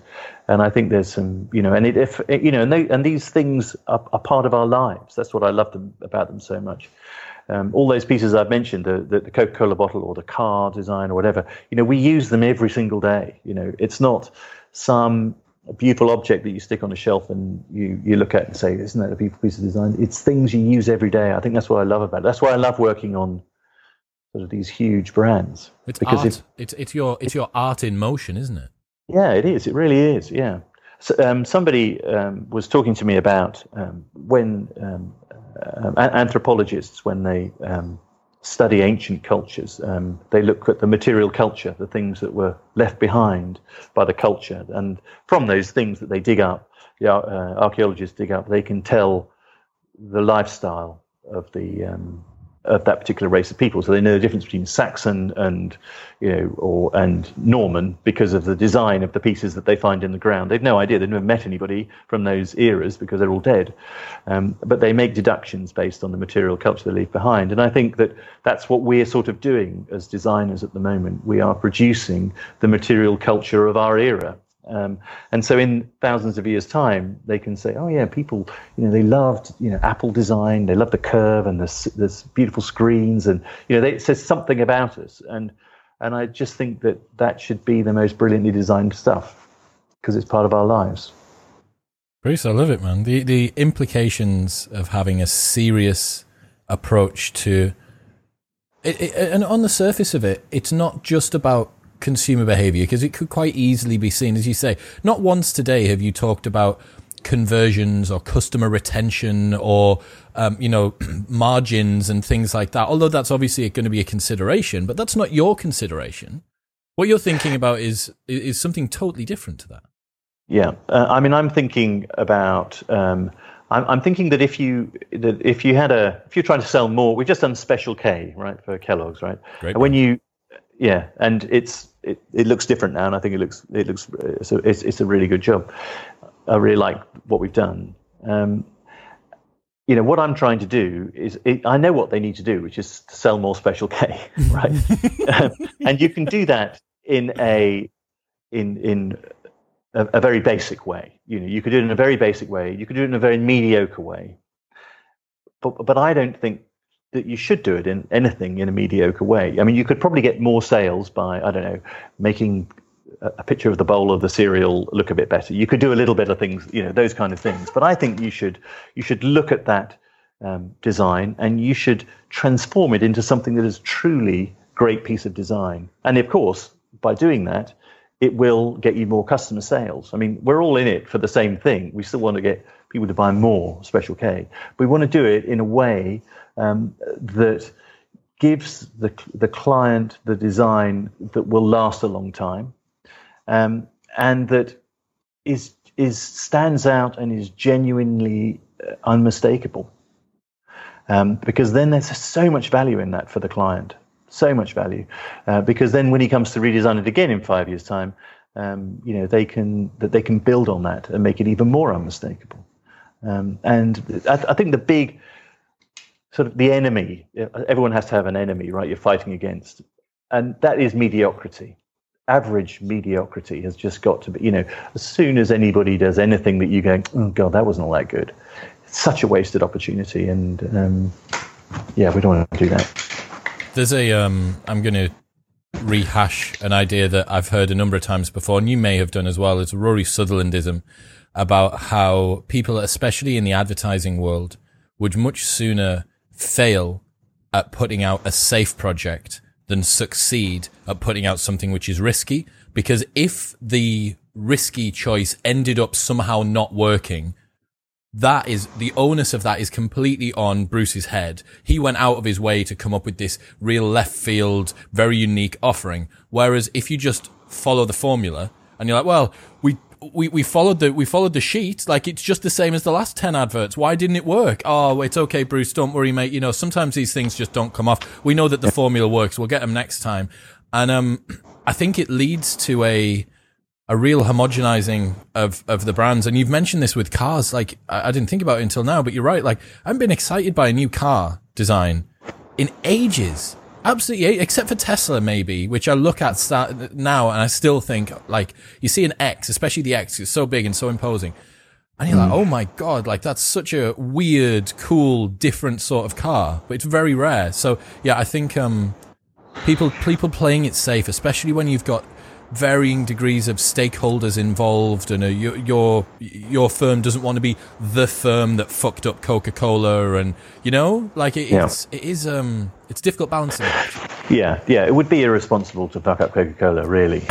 and I think there's some you know and it, if you know and they and these things are, are part of our lives. That's what I love them, about them so much. Um, all those pieces I've mentioned the, the, the Coca-Cola bottle or the car design or whatever you know we use them every single day. You know it's not some beautiful object that you stick on a shelf and you, you look at and say isn't that a beautiful piece of design? It's things you use every day. I think that's what I love about it. That's why I love working on sort of these huge brands.
It's because art. it's it's your it's your art in motion, isn't it?
Yeah, it is. It really is. Yeah. So, um, somebody um, was talking to me about um, when um, uh, anthropologists, when they um, study ancient cultures, um, they look at the material culture, the things that were left behind by the culture, and from those things that they dig up, the uh, archaeologists dig up, they can tell the lifestyle of the of that particular race of people. So they know the difference between Saxon and you know or and Norman because of the design of the pieces that they find in the ground. They've no idea. They've never met anybody from those eras because they're all dead. Um, but they make deductions based on the material culture they leave behind. And I think that that's what we're sort of doing as designers at the moment. We are producing the material culture of our era. Um, and so in thousands of years' time, they can say, oh, yeah, people, you know, they loved, you know, Apple design, they loved the curve and the, beautiful screens. And, you know, they, it says something about us. And, and I just think that that should be the most brilliantly designed stuff because it's part of our lives.
Bruce, I love it, man. The, the implications of having a serious approach to it, it, and on the surface of it, it's not just about consumer behavior because it could quite easily be seen, as you say. Not once today have you talked about conversions or customer retention or um, you know margins and things like that. Although that's obviously going to be a consideration, but that's not your consideration. What you're thinking about is is something totally different to that.
Yeah, uh, I mean, I'm thinking about. Um, I'm, I'm, thinking that if you that if you had a if you're trying to sell more, we've just done Special K, right, for Kellogg's, right?
Great.
And when you, yeah, and it's it, it looks different now, and I think it looks it looks it's a, it's, it's a really good job. I really like what we've done. Um, you know what I'm trying to do is it, I know what they need to do, which is to sell more Special K, right? um, and you can do that in a in in a, a, very basic way. You know, you could do it in a very basic way. You could do it in a very mediocre way. But but I don't think that you should do it in anything in a mediocre way. I mean, you could probably get more sales by I don't know making a picture of the bowl of the cereal look a bit better. You could do a little bit of things, you know, those kind of things. But I think you should you should look at that um, design and you should transform it into something that is truly great piece of design. And of course, by doing that, it will get you more customer sales. I mean, we're all in it for the same thing. We still want to get people to buy more Special K. we want to do it in a way um, that gives the, the client the design that will last a long time um, and that is, is stands out and is genuinely uh, unmistakable. Um, because then there's so much value in that for the client so much value uh, because then when he comes to redesign it again in five years' time, um, you know they can that they can build on that and make it even more unmistakable. Um, and I, I, think the big sort of the enemy, everyone has to have an enemy, right? You're fighting against, and that is mediocrity. Average mediocrity has just got to be, you know, as soon as anybody does anything that you go, oh god, that wasn't all that good. It's such a wasted opportunity, and um, yeah, we don't want to do that.
There's a um, I'm going to rehash an idea that I've heard a number of times before, and you may have done as well. It's Rory Sutherlandism about how people, especially in the advertising world, would much sooner fail at putting out a safe project than succeed at putting out something which is risky. Because if the risky choice ended up somehow not working, that is the onus of that is completely on Bruce's head. He went out of his way to come up with this real left field, very unique offering. Whereas if you just follow the formula and you're like, well, we, we, we followed the, we followed the sheet. Like it's just the same as the last 10 adverts. Why didn't it work? Oh, it's okay, Bruce. Don't worry, mate. You know, sometimes these things just don't come off. We know that the formula works. We'll get them next time. And, um, I think it leads to a, a real homogenizing of, of the brands. And you've mentioned this with cars. Like, I, I, didn't think about it until now, but you're right. Like, I haven't been excited by a new car design in ages. Absolutely, except for Tesla, maybe, which I look at start now and I still think, like, you see an X, especially the X, is so big and so imposing. And you're mm. like, oh my God, like, that's such a weird, cool, different sort of car, but it's very rare. So, yeah, I think, um, people, people playing it safe, especially when you've got, varying degrees of stakeholders involved, and uh, your, your your firm doesn't want to be the firm that fucked up Coca Cola, and you know, like it, yeah. it's it is um it's difficult balancing.
Yeah, yeah, it would be irresponsible to fuck up Coca Cola, really.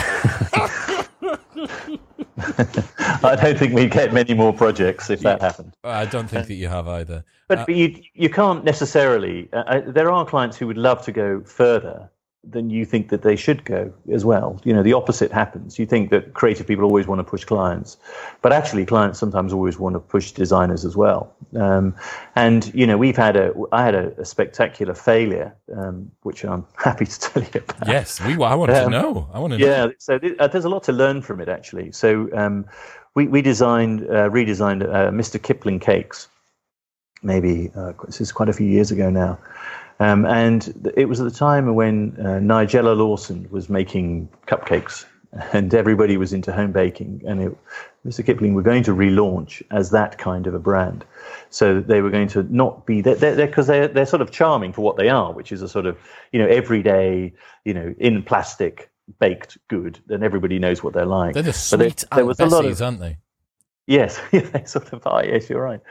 I don't think we'd get many more projects if that happened.
I don't think that you have either.
But, uh, but you you can't necessarily. Uh, uh there are clients who would love to go further then you think that they should go as well. You know, the opposite happens. You think that creative people always want to push clients, but actually, clients sometimes always want to push designers as well. Um, and you know, we've had a, I had a, a spectacular failure, um, which I'm happy to tell you about.
Yes, we. I want um, to know. I want to.
Yeah. Know. So th- uh, there's a lot to learn from it actually. So um, we we designed, uh, redesigned uh, Mr. Kipling cakes. Maybe uh, this is quite a few years ago now. Um, and it was at the time when uh, Nigella Lawson was making cupcakes and everybody was into home baking. And it, Mr. Kipling were going to relaunch as that kind of a brand. So they were going to not be there because they're, they're, they're, sort of charming for what they are, which is a sort of, you know, everyday, you know, in plastic baked good. And everybody knows what they're like.
They're the sweet there, there was Bessies, a lot of, aren't they?
Yes, they sort of are. Yes, you're right.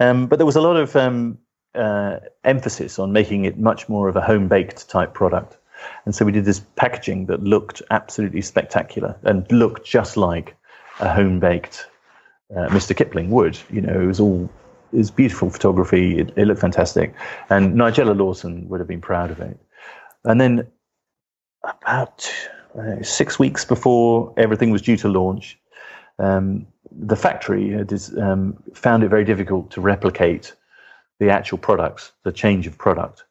Um, but there was a lot of um, uh, emphasis on making it much more of a home baked type product. And so we did this packaging that looked absolutely spectacular and looked just like a home baked uh, Mr. Kipling would. You know, it was all it was beautiful photography. It, it looked fantastic, and Nigella Lawson would have been proud of it. And then about six weeks before everything was due to launch, um, the factory had, um, found it very difficult to replicate the actual products, the change of product,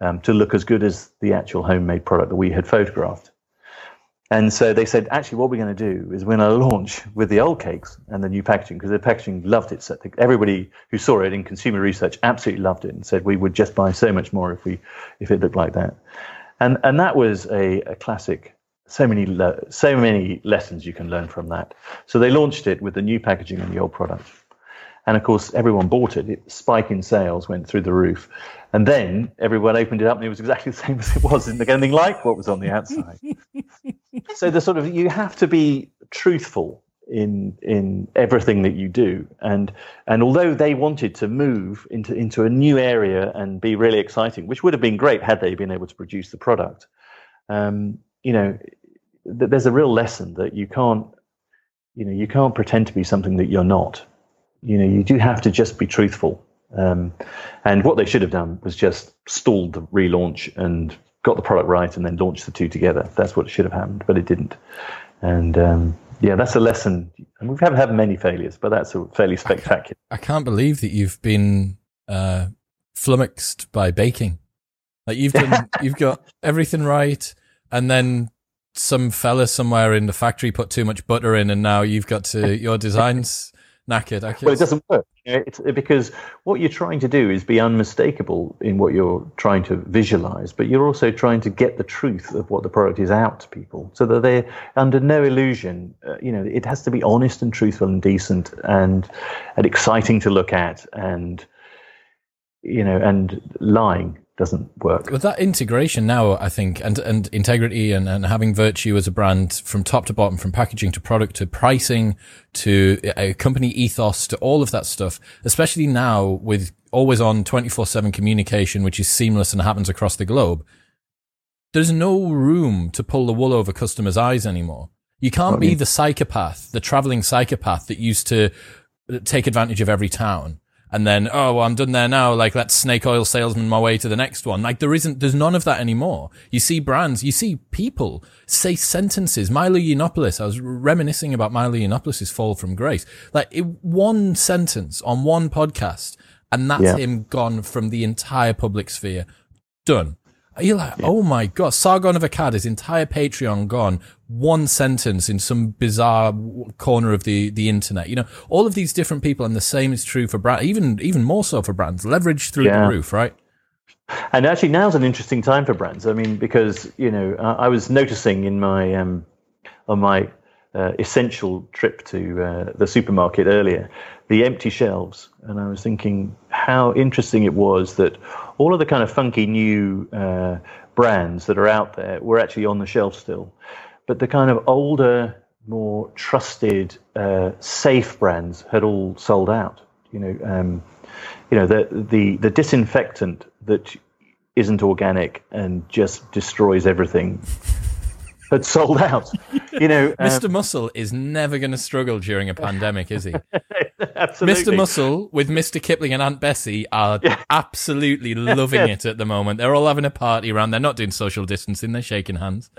um, to look as good as the actual homemade product that we had photographed. And so they said, actually, what we're going to do is we're going to launch with the old cakes and the new packaging because the packaging loved it. So everybody who saw it in consumer research absolutely loved it and said we would just buy so much more if we if it looked like that. And and that was a, a classic. So many le- so many lessons you can learn from that. So they launched it with the new packaging and the old product. And of course, everyone bought it. it. Spike in sales went through the roof. And then everyone opened it up and it was exactly the same as it was. It didn't anything like what was on the outside. so the sort of, you have to be truthful in in everything that you do and and although they wanted to move into into a new area and be really exciting which would have been great had they been able to produce the product um, you know th- there's a real lesson that you can't you know you can't pretend to be something that you're not you know, you do have to just be truthful. Um, and what they should have done was just stalled the relaunch and got the product right and then launched the two together. That's what should have happened, but it didn't. And um, yeah, that's a lesson. And we haven't had many failures, but that's a fairly spectacular.
I can't, I can't believe that you've been uh, flummoxed by baking. Like you've done, you've got everything right, and then some fella somewhere in the factory put too much butter in, and now you've got to your designs knackered. I
well, it doesn't work it's because what you're trying to do is be unmistakable in what you're trying to visualize, but you're also trying to get the truth of what the product is out to people, so that they're under no illusion. Uh, you know, it has to be honest and truthful and decent and and exciting to look at, and you know, and lying doesn't work.
With that integration now, I think, and, and integrity and, and having virtue as a brand from top to bottom, from packaging to product to pricing to a company ethos to all of that stuff, especially now with always on 24 seven communication, which is seamless and happens across the globe. There's no room to pull the wool over customers' eyes anymore. You can't be the psychopath, the traveling psychopath that used to take advantage of every town and then oh well, I'm done there now. Like let's snake oil salesman my way to the next one. Like there isn't, there's none of that anymore. You see brands, you see people say sentences. Milo Yiannopoulos, I was reminiscing about Milo Yiannopoulos' fall from grace. Like it, one sentence on one podcast, and that's yeah. him gone from the entire public sphere. Done. You're like, yeah. oh my god, Sargon of Akkad, his entire Patreon gone. One sentence in some bizarre corner of the, the internet. You know, all of these different people, and the same is true for brands, even even more so for brands. Leverage through yeah. the roof, right?
And actually, now's an interesting time for brands. I mean, because you know, I, I was noticing in my um, on my uh, essential trip to uh, the supermarket earlier, the empty shelves, and I was thinking how interesting it was that all of the kind of funky new uh, brands that are out there were actually on the shelf still, but the kind of older, more trusted, uh, safe brands had all sold out. You know, um, you know the the the disinfectant that isn't organic and just destroys everything had sold out. You know,
um, Mr. Muscle is never going to struggle during a pandemic, is he?
absolutely.
Mr. Muscle with Mr. Kipling and Aunt Bessie are yeah. absolutely loving it at the moment. They're all having a party around. They're not doing social distancing. They're shaking hands.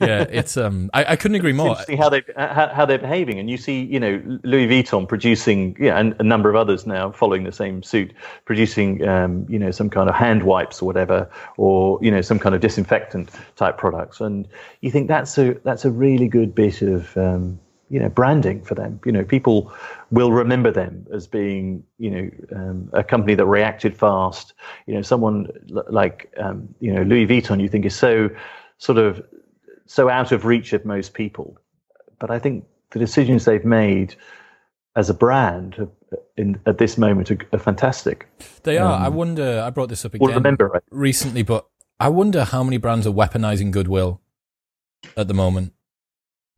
Yeah, it's um. I, I couldn't agree more.
how they how, how, they're behaving, and you see, you know, Louis Vuitton producing, yeah, and a number of others now following the same suit, producing, um, you know, some kind of hand wipes or whatever, or you know, some kind of disinfectant type products, and you think that's a that's a really good bit of um, you know branding for them. You know, people will remember them as being you know um, a company that reacted fast. You know, someone like um, you know Louis Vuitton. You think is so sort of so out of reach of most people, but I think the decisions they've made as a brand in, at this moment are, are fantastic.
They are. Um, I wonder. I brought this up again
remember, right?
recently, but I wonder how many brands are weaponizing goodwill at the moment.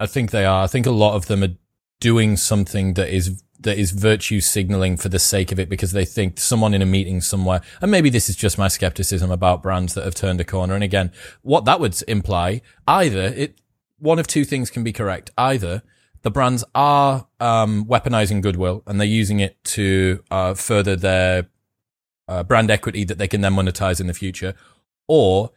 I think they are. I think a lot of them are doing something that is that is virtue signaling for the sake of it because they think someone in a meeting somewhere, and maybe this is just my skepticism about brands that have turned a corner. And again, what that would imply either it one of two things can be correct. Either the brands are um, weaponizing goodwill and they're using it to uh, further their uh, brand equity that they can then monetize in the future, or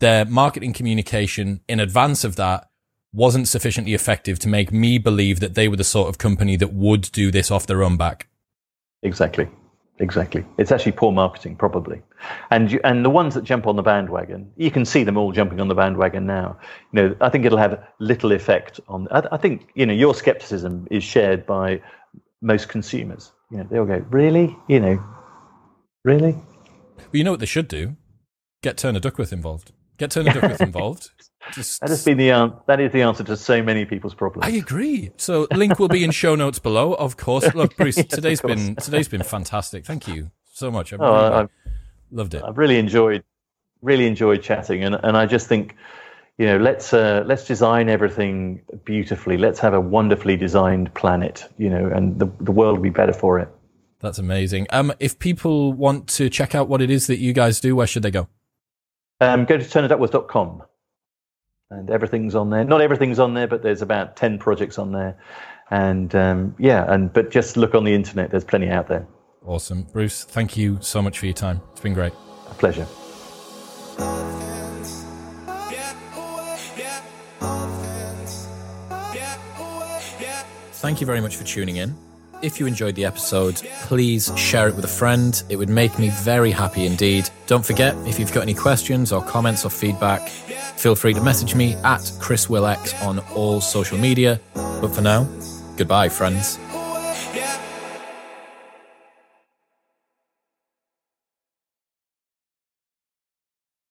their marketing communication in advance of that wasn't sufficiently effective to make me believe that they were the sort of company that would do this off their own back.
Exactly. Exactly. It's actually poor marketing, probably. And you, and the ones that jump on the bandwagon, you can see them all jumping on the bandwagon now. You know, I think it'll have little effect on. I, I think you know your skepticism is shared by most consumers. You know, they'll go, really, you know, really.
Well, you know what they should do? Get Turner Duckworth involved. Get Duckworth involved.
Just, that has been the an- that is the answer to so many people's problems.
I agree. So link will be in show notes below, of course. Look, Bruce, yes, today's been today's been fantastic. Thank you so much. I've oh, really I've, loved it.
I've really enjoyed really enjoyed chatting, and and I just think you know let's uh, let's design everything beautifully. Let's have a wonderfully designed planet, you know, and the the world will be better for it.
That's amazing. Um, if people want to check out what it is that you guys do, where should they go?
Um, go to turnerduckworth.com and everything's on there. Not everything's on there, but there's about 10 projects on there. And um, yeah, and but just look on the internet, there's plenty out there.
Awesome. Bruce, thank you so much for your time. It's been great.
A pleasure.
Thank you very much for tuning in. If you enjoyed the episode, please share it with a friend. It would make me very happy indeed. Don't forget, if you've got any questions or comments or feedback, feel free to message me at Chris Will X on all social media. But for now, goodbye, friends.